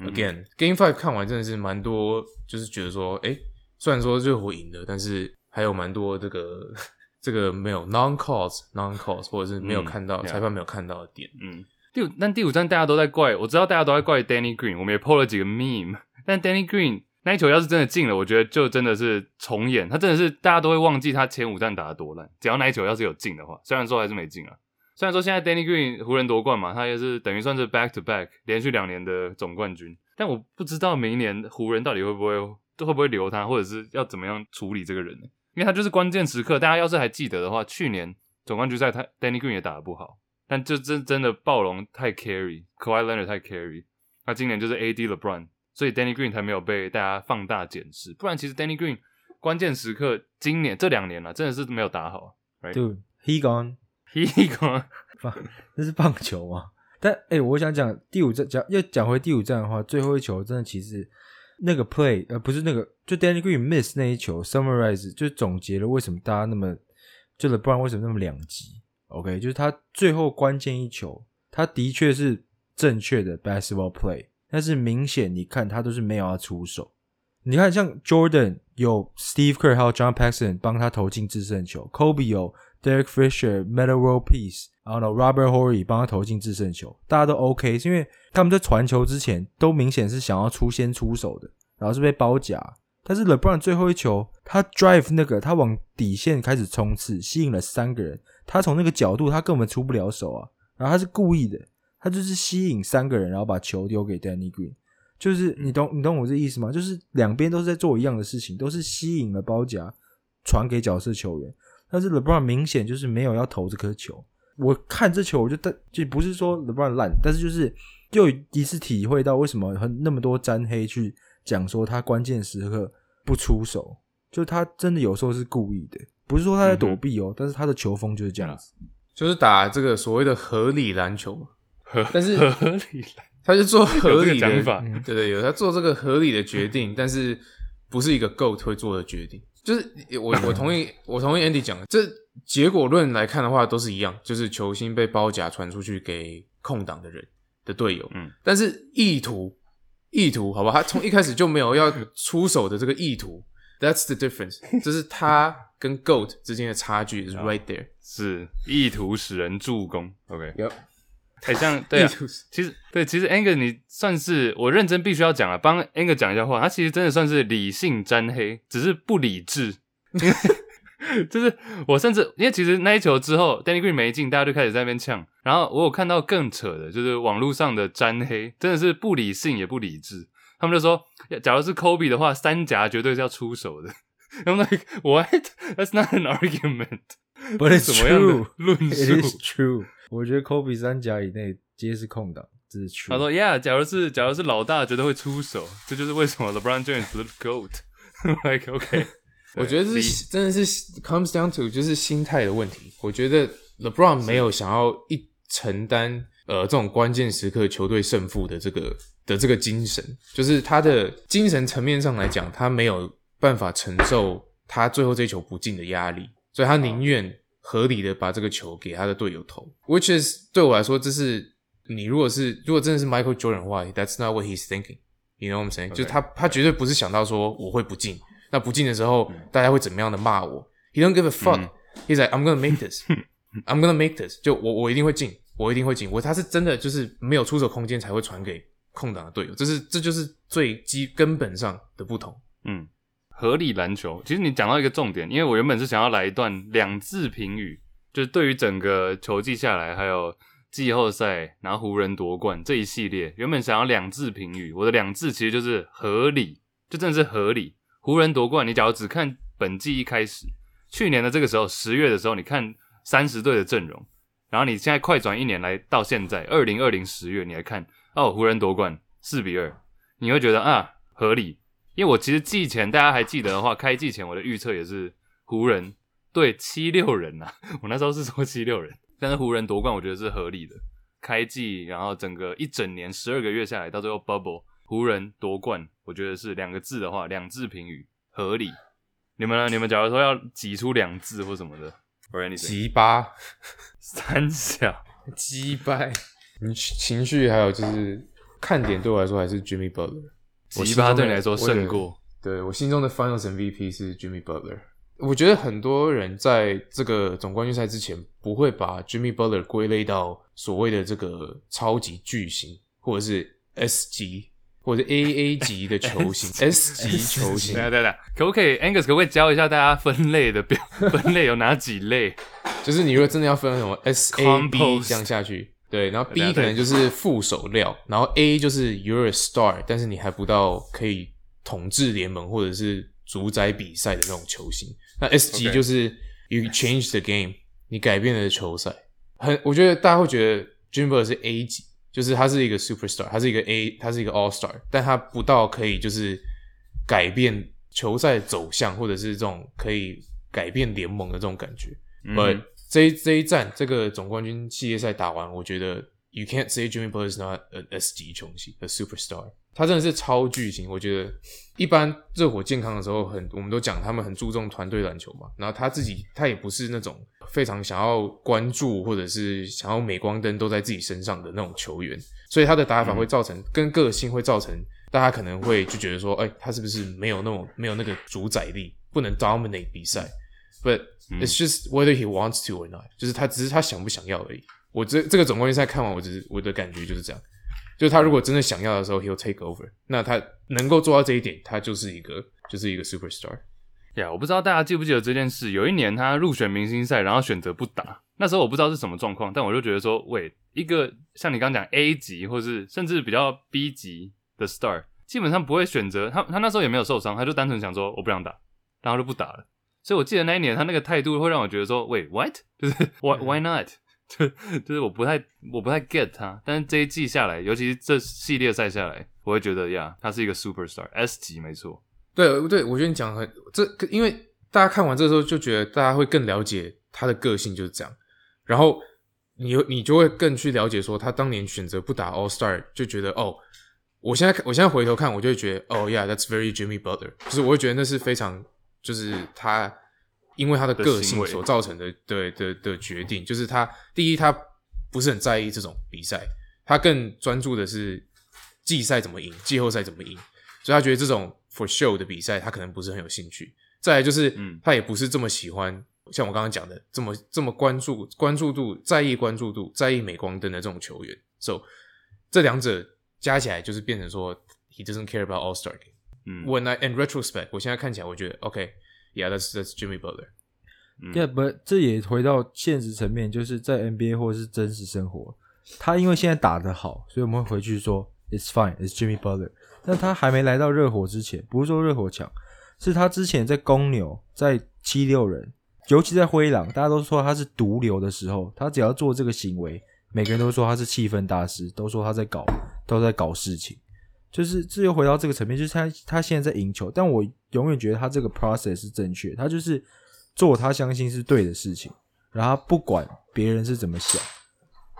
again、Game Five 看完真的是蛮多，就是觉得说，哎、虽然说热火赢了，但是还有蛮多这个这个没有 non calls non calls 或者是没有嗯看到、裁判没有看到的点。嗯，第五，但第五站大家都在怪，我知道大家都在怪 Danny Green，我们也 PO 了几个 meme，但 Danny Green 那一球要是真的进了，我觉得就真的是重演，他真的是大家都会忘记他前五站打得多烂，只要那一球要是有进的话，虽然说还是没进啊。虽然说现在 Danny Green 湖人夺冠嘛，他也是等于算是 back to back 连续两年的总冠军，但我不知道明年湖人到底会不会会不会留他，或者是要怎么样处理这个人呢？因为他就是关键时刻，大家要是还记得的话，去年总冠军赛他 Danny Green 也打得不好，但就真真的暴龙太 carry，Kawhi Leonard 太 carry，那今年就是 AD LeBron，所以 Danny Green 才没有被大家放大检视，不然其实 Danny Green 关键时刻今年这两年了、真的是没有打好。Right? 对，He gone，He gone，棒，这是棒球啊？但哎、我想讲第五站，讲要讲回第五站的话，最后一球真的其实那个 play，呃，不是那个，就 Danny Green miss 那一球，summarize 就总结了为什么大家那么，就 LeBron 为什么那么两极。OK，就是他最后关键一球，他的确是正确的 basketball play，但是明显你看他都是没有要出手。你看，像 Jordan 有 Steve Kerr 还有 John Paxson 帮他投进制胜球，Kobe 有 Derek Fisher、Metal World Peace，然后呢 Robert Horry 帮他投进制胜球，大家都 OK，是因为他们在传球之前都明显是想要出先出手的，然后是被包夹。但是 LeBron 最后一球，他 drive 那个他往底线开始冲刺，吸引了三个人，他从那个角度他根本出不了手啊，然后他是故意的，他就是吸引三个人，然后把球丢给 Danny Green。就是你懂你懂我这意思吗？就是两边都是在做一样的事情，都是吸引了包夹，传给角色球员。但是 LeBron 明显就是没有要投这颗球。我看这球，我就但就不是说 LeBron 烂，但是就是又一次体会到为什么很那么多沾黑去讲说他关键时刻不出手，就他真的有时候是故意的，不是说他在躲避哦，但是他的球风就是这样子。就是打这个所谓的合理篮球但是合理了，他就做合理的对对，有他做这个合理的决定，但是不是一个 GOAT 会做的决定。就是我我同意我同意 Andy 讲的，这结果论来看的话都是一样，就是球星被包夹传出去给空档的人的队友，嗯，但是意图意图好吧，他从一开始就没有要出手的这个意图，That's the difference，这是他跟 GOAT 之间的差距是 right there。是意图使人助攻。OK，哎、像 对啊其实对，其实 Anger 你算是我认真必须要讲啊，帮 Anger 讲一下话，他其实真的算是理性沾黑，只是不理智。因为就是我甚至因为其实那一球之后，Danny Green 没进，大家就开始在那边呛。然后我有看到更扯的，就是网络上的沾黑，真的是不理性也不理智。他们就说，假如是 Kobe 的话，三夹绝对是要出手的。I'm like what? That's not an argument. But it's 什么样的 true. 论 It 述 is true。我觉得 Kobe 三甲以内皆是空档，这是 true。他说：“Yeah，假如是假如是老大，绝对会出手，这就是为什么 LeBron James 不是 GOAT。like OK，我觉得是真的是 comes down to 就是心态的问题。我觉得 LeBron 没有想要一承担呃这种关键时刻球队胜负的这个的这个精神，就是他的精神层面上来讲，他没有办法承受他最后这球不进的压力，所以他宁愿合理的把这个球给他的队友投。Which is 对我来说，这是你如果是如果真的是 Michael Jordan 的话，That's not what he's thinking。You know what I'm saying？、就是他他绝对不是想到说我会不进，那不进的时候、大家会怎么样的骂我？He don't give a fuck、He's like I'm gonna make this. I'm gonna make this. 就我我一定会进，我一定会进。我他是真的就是没有出手空间才会传给空档的队友，这是这就是最基根本上的不同。嗯，合理篮球。其实你讲到一个重点，因为我原本是想要来一段两字评语，就是对于整个球季下来，还有季后赛，然后湖人夺冠这一系列，原本想要两字评语。我的两字其实就是合理，就真的是合理。湖人夺冠，你假如只看本季一开始，去年的这个时候，十月的时候，你看三十队的阵容，然后你现在快转一年来到现在二零二零十月，你来看哦，湖人夺冠四比二，你会觉得啊合理，因为我其实季前大家还记得的话，开季前我的预测也是湖人对七六人呐、我那时候是说七六人，但是湖人夺冠我觉得是合理的。开季，然后整个一整年十二个月下来，到最后 bubble 湖人夺冠，我觉得是两个字的话，两字评语合理。你们呢？你们假如说要挤出两字或什么的鸡巴三小，鸡掰，你情绪还有就是看点对我来说还是 Jimmy Butler。我吉巴心中的对你来说胜过对我心中的 Finals MVP 是 Jimmy Butler。我觉得很多人在这个总冠军赛之前不会把 Jimmy Butler 归类到所谓的这个超级巨星，或者是 S 级或者 AA 级的球星，S 级球星对。对对啊，可不可以 Angus 可不可以教一下大家分类的表 分类有哪几类？就是你如果真的要分什么 S A B 这样下去，对，然后 B 可能就是副手料，然后 A 就是 You're a star，但是你还不到可以统治联盟或者是主宰比赛的那种球星。那 S 级就是 You change the game，你改变了球赛。很，我觉得大家会觉得 Jimmy Butler 是 A 级，就是他是一个 superstar，他是一个 A，他是一个 All Star，但他不到可以就是改变球赛走向，或者是这种可以改变联盟的这种感觉。嗯 But 这一这一战这个总冠军系列赛打完，我觉得 you can't say Jimmy Butler is not an S 级球星，a superstar。他真的是超巨星。我觉得一般热火健康的时候很，我们都讲他们很注重团队篮球嘛。然后他自己他也不是那种非常想要关注或者是想要镁光灯都在自己身上的那种球员，所以他的打法会造成、跟个性会造成大家可能会就觉得说，哎、他是不是没有那种没有那个主宰力，不能 dominate 比赛。But it's just whether he wants to or not，就是他只是他想不想要而已。我这这个总冠军赛看完，我只是我的感觉就是这样，就是他如果真的想要的时候，he'll take over。那他能够做到这一点，他就是一个就是一个 superstar。呀我不知道大家记不记得这件事。有一年他入选明星赛，然后选择不打。那时候我不知道是什么状况，但我就觉得说，喂，一个像你刚刚讲 A 级，或是甚至比较 B 级的 star，基本上不会选择他。他那时候也没有受伤，他就单纯想说我不想打，然后就不打了。所以我记得那一年他那个态度会让我觉得说，喂，what？就是 why why not？就是我不太我不太 get 他，但是这一季下来，尤其是这系列赛下来，我会觉得呀，他是一个 superstar S 级没错。对对，我觉得你讲得很这，因为大家看完这个时候就觉得大家会更了解他的个性就是这样，然后你你就会更去了解说他当年选择不打 All Star，就觉得哦，我现在我现在回头看，我就会觉得哦，Yeah，that's very Jimmy Butler，就是我会觉得那是非常就是他因为他的个性所造成的对的的决定，就是他第一他不是很在意这种比赛，他更专注的是季赛怎么赢，季后赛怎么赢，所以他觉得这种 for show 的比赛，他可能不是很有兴趣。再来就是，嗯他也不是这么喜欢，像我刚刚讲的，这么这么关注关注度，在意关注度，在意镁光灯的这种球员。So 这两者加起来，就是变成说，he doesn't care about All Star game。嗯 When I in retrospect，我现在看起来，我觉得 OK，yeah，that's that's Jimmy Butler。嗯 Yeah, but 这也回到现实层面，就是在 NBA 或者是真实生活，他因为现在打得好，所以我们会回去说 It's fine, it's Jimmy Butler。但他还没来到热火之前，不是说热火强，是他之前在公牛、在七六人，尤其在灰狼，大家都说他是毒瘤的时候，他只要做这个行为，每个人都说他是气氛大师，都说他在搞，都在搞事情。就是这又回到这个层面，就是他他现在在赢球，但我永远觉得他这个 process 是正确，他就是做他相信是对的事情，然后不管别人是怎么想，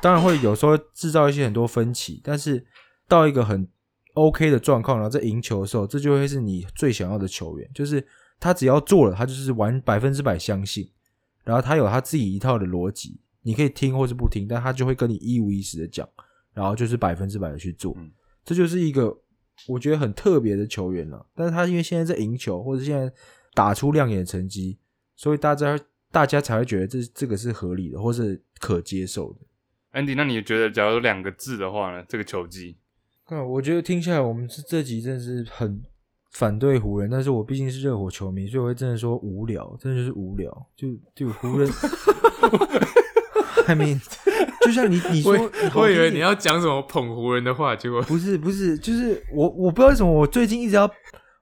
当然会有时候制造一些很多分歧，但是到一个很 OK 的状况，然后在赢球的时候，这就会是你最想要的球员，就是他只要做了，他就是完百分之百相信，然后他有他自己一套的逻辑，你可以听或是不听，但他就会跟你一五一十的讲，然后就是百分之百的去做，嗯。这就是一个我觉得很特别的球员了。但是他因为现在在赢球，或者现在打出亮眼成绩，所以大家大家才会觉得这这个是合理的，或是可接受的。Andy，那你觉得假如有两个字的话呢？这个球技，看，我觉得听下来，我们这这集真的是很反对湖人，但是我毕竟是热火球迷，所以我会真的说无聊，真的就是无聊，就就湖人。I mean，就像你你说，我以为你你要讲什么捧湖人的话，结果不是不是，就是我我不知道为什么我最近一直要，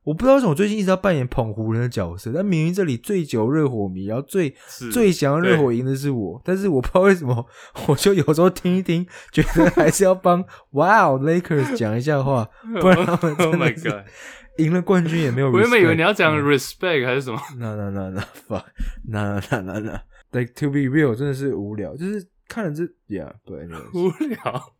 我不知道为什么我最近一直要扮演捧湖人的角色，但明明这里最久热火迷，然后最最想要热火赢的是我，但是我不知道为什么，我就有时候听一听，觉得还是要帮 Wow Lakers 讲一下话，不然他们 Oh 真 my 的是 god！赢了冠军也没有。我原本以为你要讲嗯 respect 还是什么 no no no fuck no no no no like to be real 真的是无聊，就是看了这 yeah 对 无聊。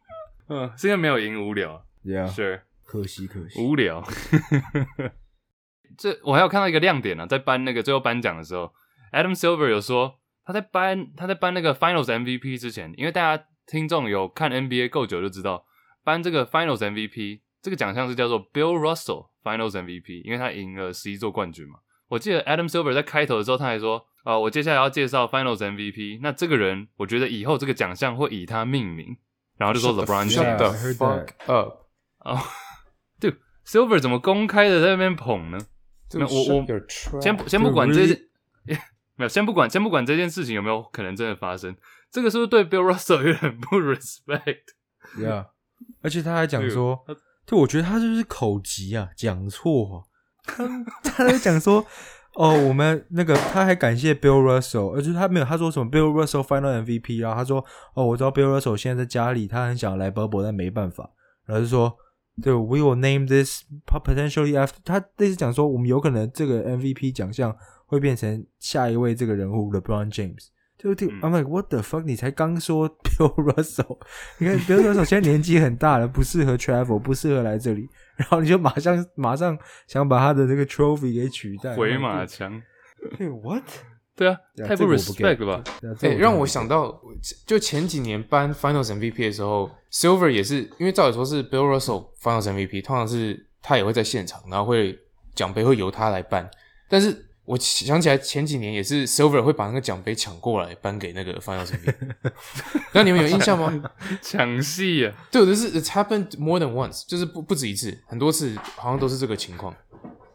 嗯，是因为没有赢无聊 yeah，Sure，可惜可惜。无聊。这我还有看到一个亮点呢、啊，在颁那个最后颁奖的时候，Adam Silver 有说他在颁他在颁那个 Finals MVP 之前，因为大家听众有看 NBA 够久就知道，颁这个 Finals MVP 这个奖项是叫做 Bill Russell Finals MVP，因为他赢了十一座冠军嘛。我记得 Adam Silver 在开头的时候他还说，啊、我接下来要介绍 Finals MVP，那这个人我觉得以后这个奖项会以他命名，然后就说 LeBron Shut James。the I heard fuck up！哦，对，Silver 怎么公开的在那边捧呢？没有我我 Shut 先不先不管这 really？没有，先不管先不管这件事情有没有可能真的发生，这个是不是对 Bill Russell 有点不 respect？Yeah，而且他还讲说对，我觉得他就是口急啊，讲错、啊。他他在讲说，哦，我们那个他还感谢 Bill Russell，而且他没有他说什么 Bill Russell Final MVP，然后他说，哦，我知道 Bill Russell 现在在家里，他很想来 bubble，但没办法，然后就说，对，We will name this potentially after，他类似讲说，我们有可能这个 MVP 奖项会变成下一位这个人物 LeBron James。对不对、嗯 i m like what the fuck？你才刚说 Bill Russell，你看 Bill Russell 现在年纪很大了，不适合 travel，不适合来这里，然后你就马上马上想把他的这个 trophy 给取代，回马枪，对 what？对啊，太不 respect 了吧？哎、让我想到，就前几年颁 Finals MVP 的时候，Silver 也是，因为照理说是 Bill Russell Finals MVP，通常是他也会在现场，然后会奖杯会由他来颁。但是我想起来前几年也是 Silver 会把那个奖杯抢过来颁给那个 Finals MVP。那你们有印象吗？抢戏啊！对，就是 It's happened more than once，就是不不止一次，很多次好像都是这个情况。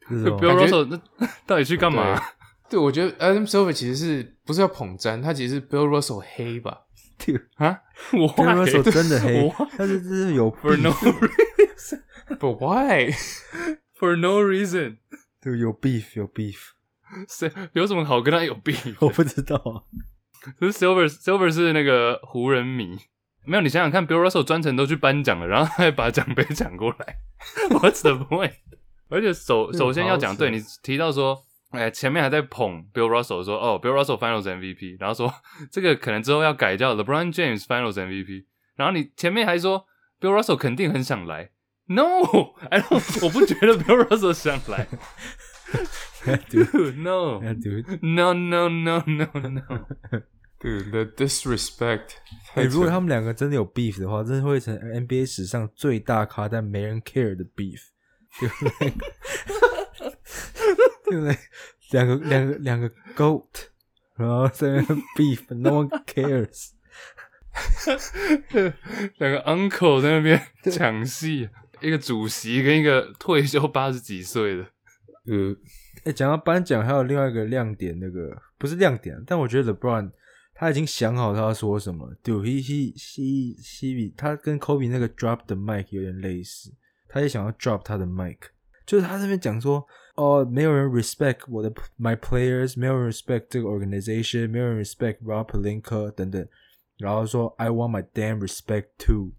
Bill Russell 那到底去干嘛？对，我觉得 Adam Silver 其实是不是要捧詹，他其实是 Bill Russell 黑吧？啊？我 Bill Russell 真的黑我，但是这是有 for no beef，But why？for no reason，对，有 beef 有 beef，是有什么好跟他有病？我不知道啊。可是 Silver Silver 是那个湖人迷，没有你想想看，Bill Russell 专程都去颁奖了，然后还把奖杯抢过来，What's the point？而且首首先要讲，对你提到说，哎，前面还在捧 Bill Russell 说，哦，Bill Russell Finals MVP，然后说这个可能之后要改叫 LeBron James Finals MVP，然后你前面还说 Bill Russell 肯定很想来，No，I don't，我不觉得 Bill Russell 想来 No No No No，对，the disrespect 如果扯他们两个真的有 beef 的话，真的会成 NBA 史上最大咖但没人 care 的 beef，对不对？对不对？两个两个两个 goat，然后在那边 beef，no one cares。两个 uncle 在那边抢戏，一个主席跟一个退休八十几岁的，呃，哎、讲到颁奖，还有另外一个亮点，那个不是亮点，但我觉得 LeBron 他已经想好他要说什么。Do，he he he he，他跟 Kobe 那个 drop the mic 有点类似，他也想要 drop 他的 mic，就是他这边讲说，哦，没有人 respect 我的 my players，没有人 respect 这个 organization，没有人 respect Rob Pelinka 等等，然后说 I want my damn respect too。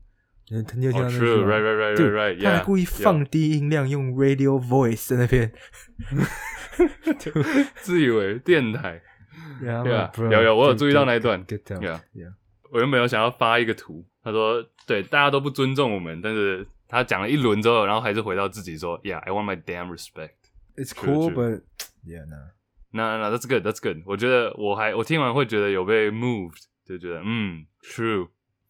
你你有听到那句 true, 吗 right, right, right, right, right, 他还故意放低音量，用 radio voice 在那边。自以为电台。对啊对啊有有我有注意到那一段 Yeah. yeah. 我原本有想要发一个图，他说对大家都不尊重我们，但是他讲了一轮之后，然后还是回到自己说，Yeah, I want my damn respect。It's cool, but yeah, no, no, no, that's good, That's good。我觉得我还我听完会觉得有被 moved，就觉得嗯，True。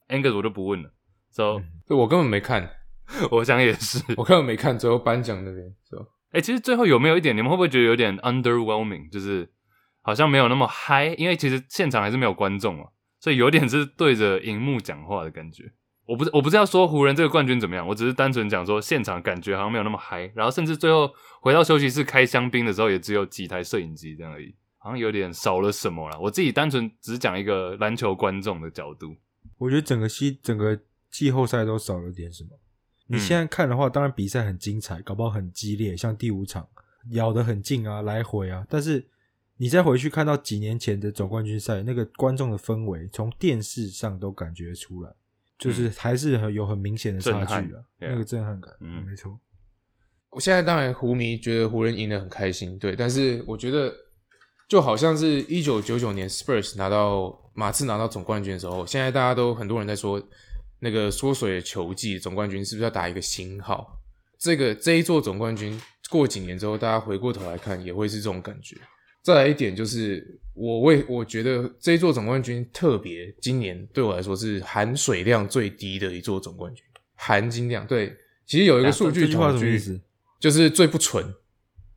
Angus 我就不问了，So 对我根本没看，我想也是。我根本没看最后颁奖那边，是吧？哎、其实最后有没有一点，你们会不会觉得有点 underwhelming？就是好像没有那么嗨，因为其实现场还是没有观众嘛，所以有点是对着荧幕讲话的感觉。我不是我不是要说湖人这个冠军怎么样，我只是单纯讲说现场感觉好像没有那么嗨，然后甚至最后回到休息室开香槟的时候，也只有几台摄影机这样而已，好像有点少了什么啦。我自己单纯只讲一个篮球观众的角度，我觉得整个西整个季后赛都少了点什么。你嗯现在看的话，当然比赛很精彩，搞不好很激烈，像第五场咬得很近啊，来回啊。但是你再回去看到几年前的总冠军赛，那个观众的氛围，从电视上都感觉出来，就是还是很有很明显的差震撼距啊，那个震撼感。嗯没错。我现在当然湖迷觉得湖人赢得很开心，对，但是我觉得就好像是一九九九年 Spurs 拿到马刺拿到总冠军的时候，现在大家都很多人在说那个缩水的球季总冠军是不是要打一个星号？这个这一座总冠军过几年之后，大家回过头来看也会是这种感觉。再来一点就是，我为我觉得这一座总冠军特别，今年对我来说是含水量最低的一座总冠军，含金量对其实有一个数据统计，什么意思？就是最不纯、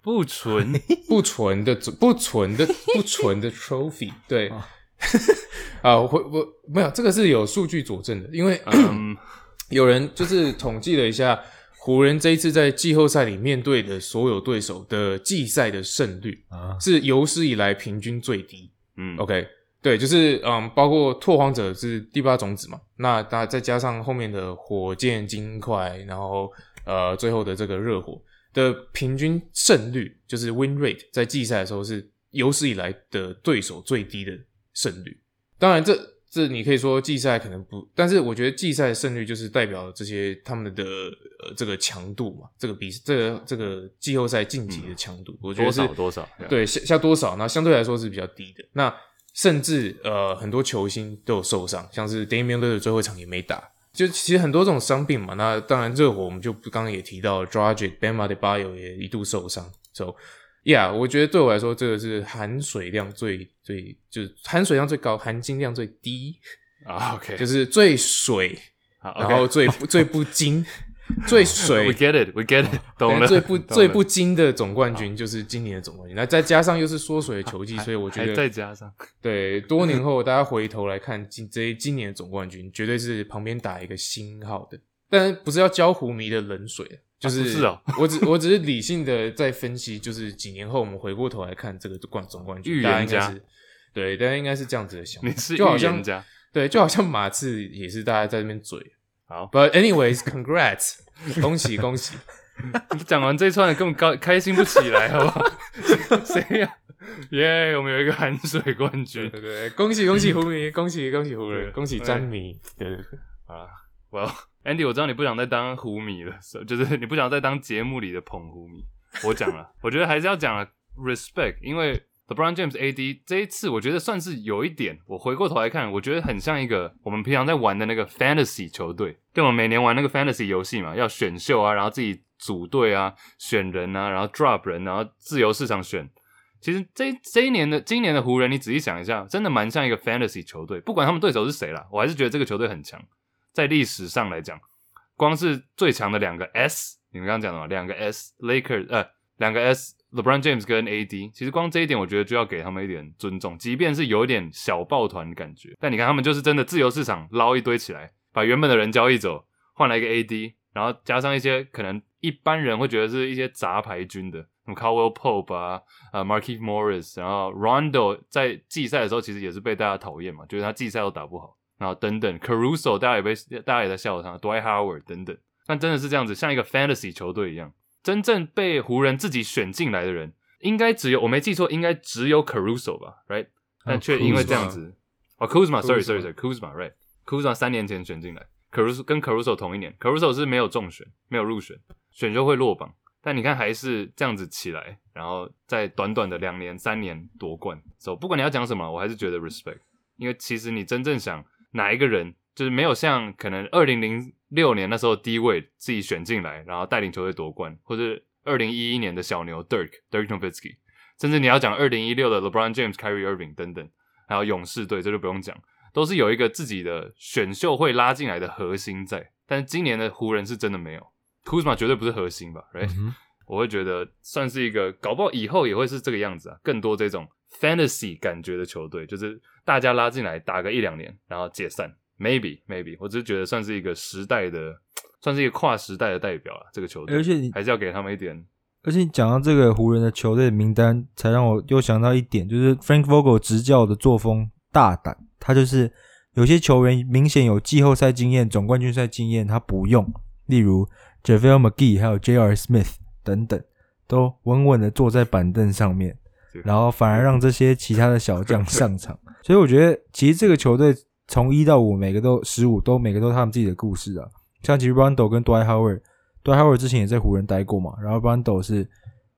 不纯，不纯的、不纯的、不纯的 trophy。对，啊，我我没有这个是有数据佐证的，因为 嗯，有人就是统计了一下湖人这一次在季后赛里面对的所有对手的季赛的胜率啊，是有史以来平均最低。嗯 OK，对，就是嗯，包括拓荒者是第八种子嘛，那那再加上后面的火箭、金块，然后呃最后的这个热火的平均胜率，就是 win rate，在季赛的时候是有史以来的对手最低的胜率。当然这，这你可以说季赛可能不，但是我觉得季赛的胜率就是代表这些他们的呃这个强度嘛，这个比这个这个季后赛晋级的强度，我觉得多是少多少，对，下下多少，那相对来说是比较低的。那甚至呃很多球星都有受伤，像是 Damian l i l l a r 最后一场也没打，就其实很多这种伤病嘛。那当然热火我们就刚刚也提到 d r a g i c Bam Adebayo 也一度受伤，so yeah，我觉得对我来说这个是含水量最最就是含水量最高，含金量最低，啊，OK，就是最水，好然后最最不精，最水 We。get it，We get it，懂了，最不最不精的总冠军就是今年的总冠军，那再加上又是缩水的球季，所以我觉得再加上，对，多年后大家回头来看今这今年的总冠军，绝对是旁边打一个星号的，但不是要浇湖迷的冷水，就是、我只我只是理性的在分析，就是几年后我们回过头来看这个冠总冠军，预大家言家应该是对，大家应该是这样子的想法，你是就好像对，就好像马刺也是大家在那边嘴好，，But anyways, congrats，恭 喜恭喜，讲完这一串根本高开心不起来，好不好？谁呀？耶，我们有一个含水冠对军，对对，恭喜恭喜湖迷，恭喜恭喜湖人，恭喜詹迷，对对对。好了，Well。Andy，我知道你不想再当湖迷了就是你不想再当节目里的捧湖迷。我讲了，我觉得还是要讲 respect，因为 LeBron James AD 这一次，我觉得算是有一点，我回过头来看，我觉得很像一个我们平常在玩的那个 fantasy 球队，就我们每年玩那个 fantasy 游戏嘛，要选秀啊，然后自己组队啊，选人啊，然后 drop 人，然后自由市场选。其实这这一年的今年的湖人，你仔细想一下，真的蛮像一个 fantasy 球队，不管他们对手是谁啦，我还是觉得这个球队很强。在历史上来讲，光是最强的两个 S，你们刚刚讲的嘛，两个 S，Lakers 呃，两个 S，LeBron James 跟 AD，其实光这一点，我觉得就要给他们一点尊重，即便是有一点小抱团的感觉，但你看他们就是真的自由市场捞一堆起来，把原本的人交易走，换来一个 AD，然后加上一些可能一般人会觉得是一些杂牌军的，什么 Carwell Pope 啊，呃 Markieff Morris，然后 Rondo 在季赛的时候其实也是被大家讨厌嘛，就是他季赛都打不好。然后等等，Caruso 大家也被大家也在笑他，Dwight Howard 等等，但真的是这样子，像一个 fantasy 球队一样，真正被湖人自己选进来的人，应该只有我没记错，应该只有 Caruso 吧，right？但却因为这样子，哦，Kuzma，sorry sorry sorry，Kuzma，right？Kuzma 三年前选进来，Caruso 跟 Caruso 同一年，Caruso 是没有中选，没有入选，选秀会落榜，但你看还是这样子起来，然后在短短的两年三年夺冠，so 不管你要讲什么，我还是觉得 respect，因为其实你真正想。哪一个人就是没有像可能二零零六年那时候低位自己选进来，然后带领球队夺冠，或者二零一一年的小牛 Dirk Dirk Nowitzki，甚至你要讲二零一六的 LeBron James、Kyrie Irving 等等，还有勇士队，这就不用讲，都是有一个自己的选秀会拉进来的核心在。但是今年的湖人是真的没有，Kuzma 绝对不是核心吧？Right？、嗯我会觉得算是一个，搞不好以后也会是这个样子啊，更多这种 fantasy 感觉的球队，就是大家拉进来打个一两年，然后解散，maybe maybe，我只是觉得算是一个时代的，算是一个跨时代的代表了。这个球队，而且你还是要给他们一点，而且你讲到这个湖人的球队名单，才让我又想到一点，就是 Frank Vogel 执教的作风大胆，他就是有些球员明显有季后赛经验、总冠军赛经验，他不用，例如 JaVale McGee 还有 J.R. Smith 等等，都稳稳的坐在板凳上面，然后反而让这些其他的小将上场。所以我觉得，其实这个球队从一到五，每个都十五都每个都是他们自己的故事啊。像其实 Rondo 跟 Dwight Howard，Dwight Howard 之前也在湖人待过嘛，然后 Rondo 是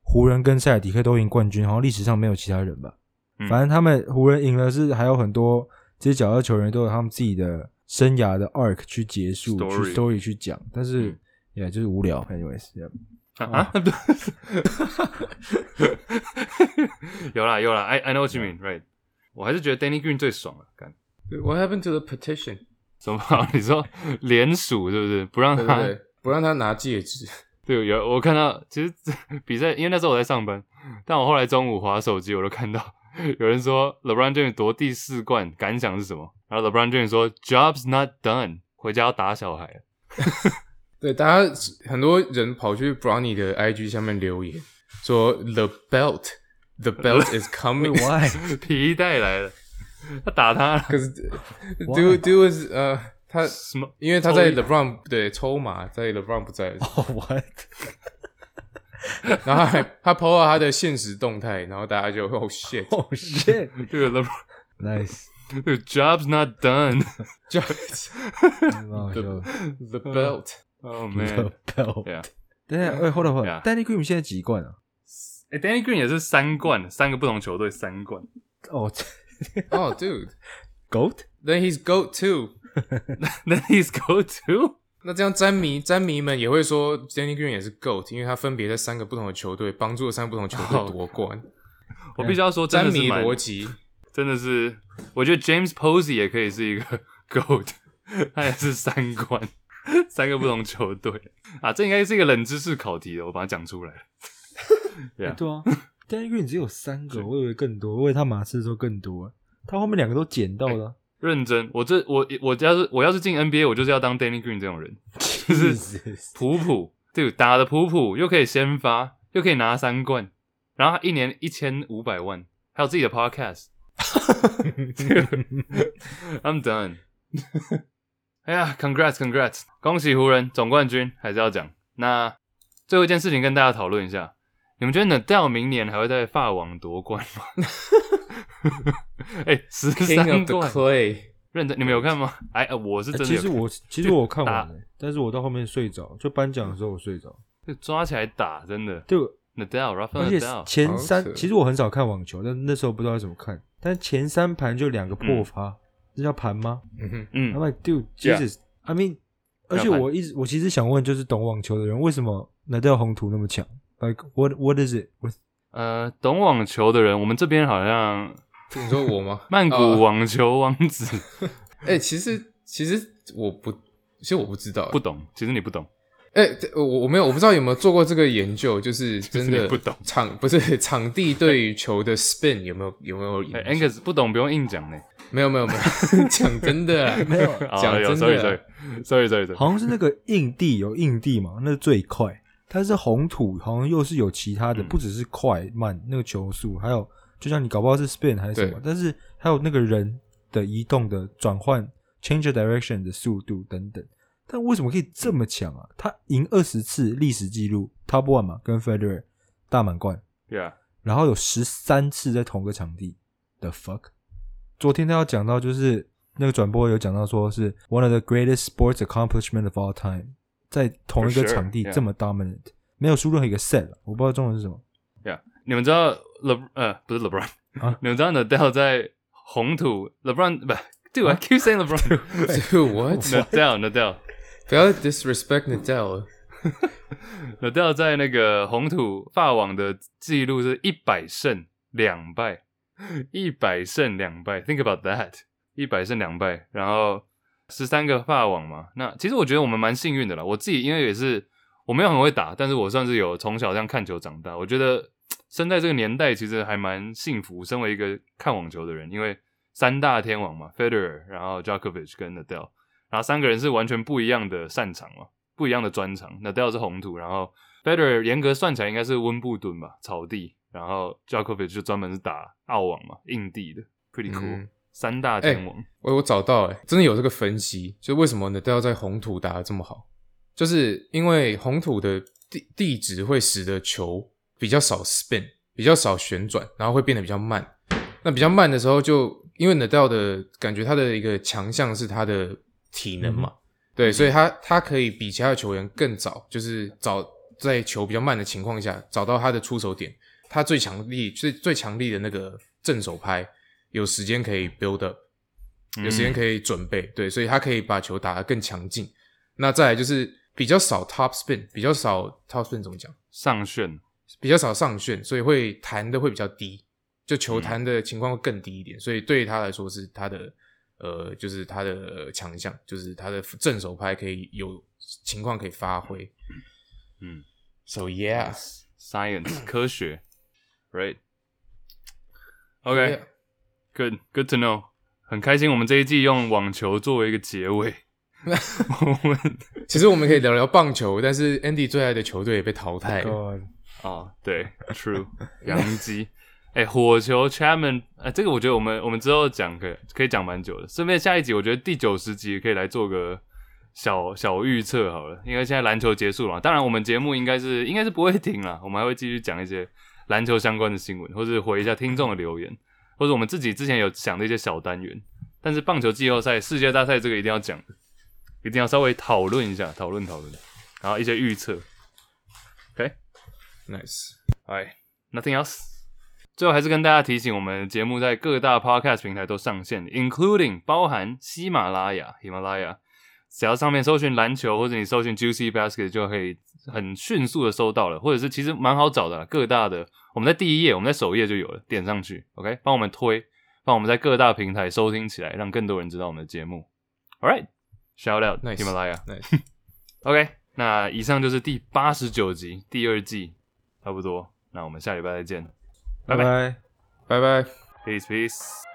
湖人跟塞尔迪克都赢冠军，好像历史上没有其他人吧。嗯反正他们湖人赢了是还有很多这些角色球员都有他们自己的生涯的 arc 去结束 Story 去 story 去讲，但是嗯也、就是无聊，anyways，yeah。啊啊，有啦有啦，I I know what you mean，right？我还是觉得 Danny Green 最爽了，干对 What happened to the petition？什么？你说联署是不是不让他对对对不让他拿戒指。对，有我看到，其实比赛，因为那时候我在上班，但我后来中午划手机，我都看到有人说 LeBron James 夺第四冠，感想是什么？然后 LeBron James 说 Job's not done，回家要打小孩了。对，大家很多人跑去 Brownie 的 IG 下面留言说 The belt, the belt is coming. Why？皮带来了，他打他了，可是 Do Do is 呃，他什么？因为他在抽一 LeBron 对抽马，在 LeBron 不在？然后他还他 PO 了他的现实动态，然后大家就 Oh shit，Oh shit！这个 LeBron，nice，the Job's not done。就蛮好笑的。The belt。Oh man，belt 对啊，等下，哎，hold on hold Yeah on。Danny Green 现在几冠啊？哎，Danny Green 也是三冠，三个不同球队三冠。哦哦，Dude，，Goat？then he's goat too。Then he's Goat too. 那这样詹迷詹迷们也会说 Danny Green 也是 GOAT，因为他分别在三个不同的球队帮助了三个不同的球队夺冠。我必须要说，詹迷逻辑，真的是，我觉得 James Posey 也可以是一个 GOAT，他也是三冠，三个不同球队啊，这应该是一个冷知识考题的，我把它讲出来了。对啊，对啊，Danny Green 只有三个，我以为更多，我以为他马刺说更多，他后面两个都捡到了。认真，我这我我要是我要是进 NBA，我就是要当 Danny Green 这种人，就是是普普，对，打的普普，又可以先发，又可以拿三冠，然后他一年一千五百万，还有自己的 Podcast。I'm done。哎呀，Congrats Congrats，恭喜湖人总冠军，还是要讲。那最后一件事情跟大家讨论一下，你们觉得 Nadal 明年还会在法网夺冠吗？哎、十 King 三 of the 冠，Clay。认真，你们有看吗？哎，呃我是真的有看、其实我其实我看完了，但是我到后面睡着，就颁奖的时候我睡着。就抓起来打，真的。对，Nadal Rafael 而且前，三其实我很少看网球，但那时候不知道怎么看。但前三盘就两个破发，这叫盘吗嗯哼，嗯？I'm like dude, Yeah Jesus, I mean，而且我一直我其实想问，就是懂网球的人，为什么拿掉红土那么强？Like what what is it with 呃，懂网球的人，我们这边好像你说我吗？曼谷哦网球王子哎、其实其实我不，其实我不知道。不懂，其实你不懂，哎、这我我没有，我不知道有没有做过这个研究，就是 真的不懂场不是场地对于球的 spin 有没有有没有影哎响？，Angus 不懂不用硬讲呢。没有没有没有，讲真的啊，没有？讲真的 sorry 啊 sorry sorry sorry，好像是那个硬地有硬地嘛，那是最快。它是红土好像又是有其他的，嗯不只是快慢那个球速，还有就像你搞不好是 spin 还是什么，但是还有那个人的移动的转换 change direction 的速度等等。但为什么可以这么强啊？他赢二十次历史记录 top one 嘛，跟 Federer 大满贯，，Yeah，然后有十三次在同个场地，the fuck！昨天他要讲到，就是那个转播有讲到，说是 one of the greatest sports accomplishment of all time，在同一个场地.这么 dominant，没有输任何一个 set，我不知道中文是什么。Yeah，你们知道 Le 呃不是 LeBron，、啊你们知道 Nadal 在红土 LeBron 不，Dude，I keep saying LeBron。Dude, what？Nadal Nadal 不要 disrespect Nadal。Nadal 在那个红土法网的记录是一百胜两败，一百胜两败，Think about that，一百胜两败，然后十三个法网嘛。那其实我觉得我们蛮幸运的啦。我自己因为也是我没有很会打，但是我算是有从小这样看球长大。我觉得生在这个年代其实还蛮幸福，身为一个看网球的人，因为三大天王嘛，Federer，然后 Djokovic 跟 Nadal，然后三个人是完全不一样的擅长嘛，不一样的专长。Nadal 是红土，然后 Federer 严格算起来应该是温布顿吧，草地，然后 Djokovic 就专门是打澳网嘛，印地的，pretty cool，、嗯三大天王。我我找到哎、真的有这个分析，就为什么 Nadal 在红土打得这么好，就是因为红土的地地质会使得球比较少 spin，比较少旋转，然后会变得比较慢。那比较慢的时候就，因为 Nadal 的感觉，他的一个强项是他的体能嘛，对，所以他他可以比其他的球员更早，就是早在球比较慢的情况下找到他的出手点，他最强力最最强力的那个正手拍，有时间可以 build up。有时间可以准备，对，所以他可以把球打得更强劲。那再来就是比较少 top spin，比较少 top spin 怎么讲？上旋，比较少上旋，所以会弹的会比较低，就球弹的情况会更低一点，所以对于他来说是他的呃，就是他的强项，就是他的正手拍可以有情况可以发挥。嗯 So yeah，，science 科学，right？OK，good、Yeah good good to know，很开心我们这一季用网球作为一个结尾。我们 其实我们可以聊聊棒球，但是 Andy 最爱的球队也被淘汰了。哦，对，True，洋基，哎、火球 Chapman，哎、这个我觉得我们我们之后讲可以可以讲蛮久的。顺便下一集，我觉得第九十集可以来做个小小预测好了，因为现在篮球结束了嘛，当然我们节目应该是应该是不会停了，我们还会继续讲一些篮球相关的新闻，或是回一下听众的留言，或者我们自己之前有想的一些小单元。但是棒球季后赛、世界大赛这个一定要讲的，一定要稍微讨论一下，讨论讨论，然后一些预测。OK，nice，alright，nothing else。最后还是跟大家提醒，我们节目在各大 podcast 平台都上线，including 包含喜马拉雅、喜马拉雅。只要上面搜寻篮球，或者你搜寻 Juicy Basket 就可以很迅速的收到了，或者是其实蛮好找的啦，各大的我们在第一页，我们在首页就有了，点上去，OK，帮我们推，帮我们在各大平台收听起来，让更多人知道我们的节目。All right，shout out Nice 喜马拉雅。nice，OK，那以上就是第八十九集第二季，差不多。那我们下礼拜再见，拜拜拜拜。拜拜。，peace peace。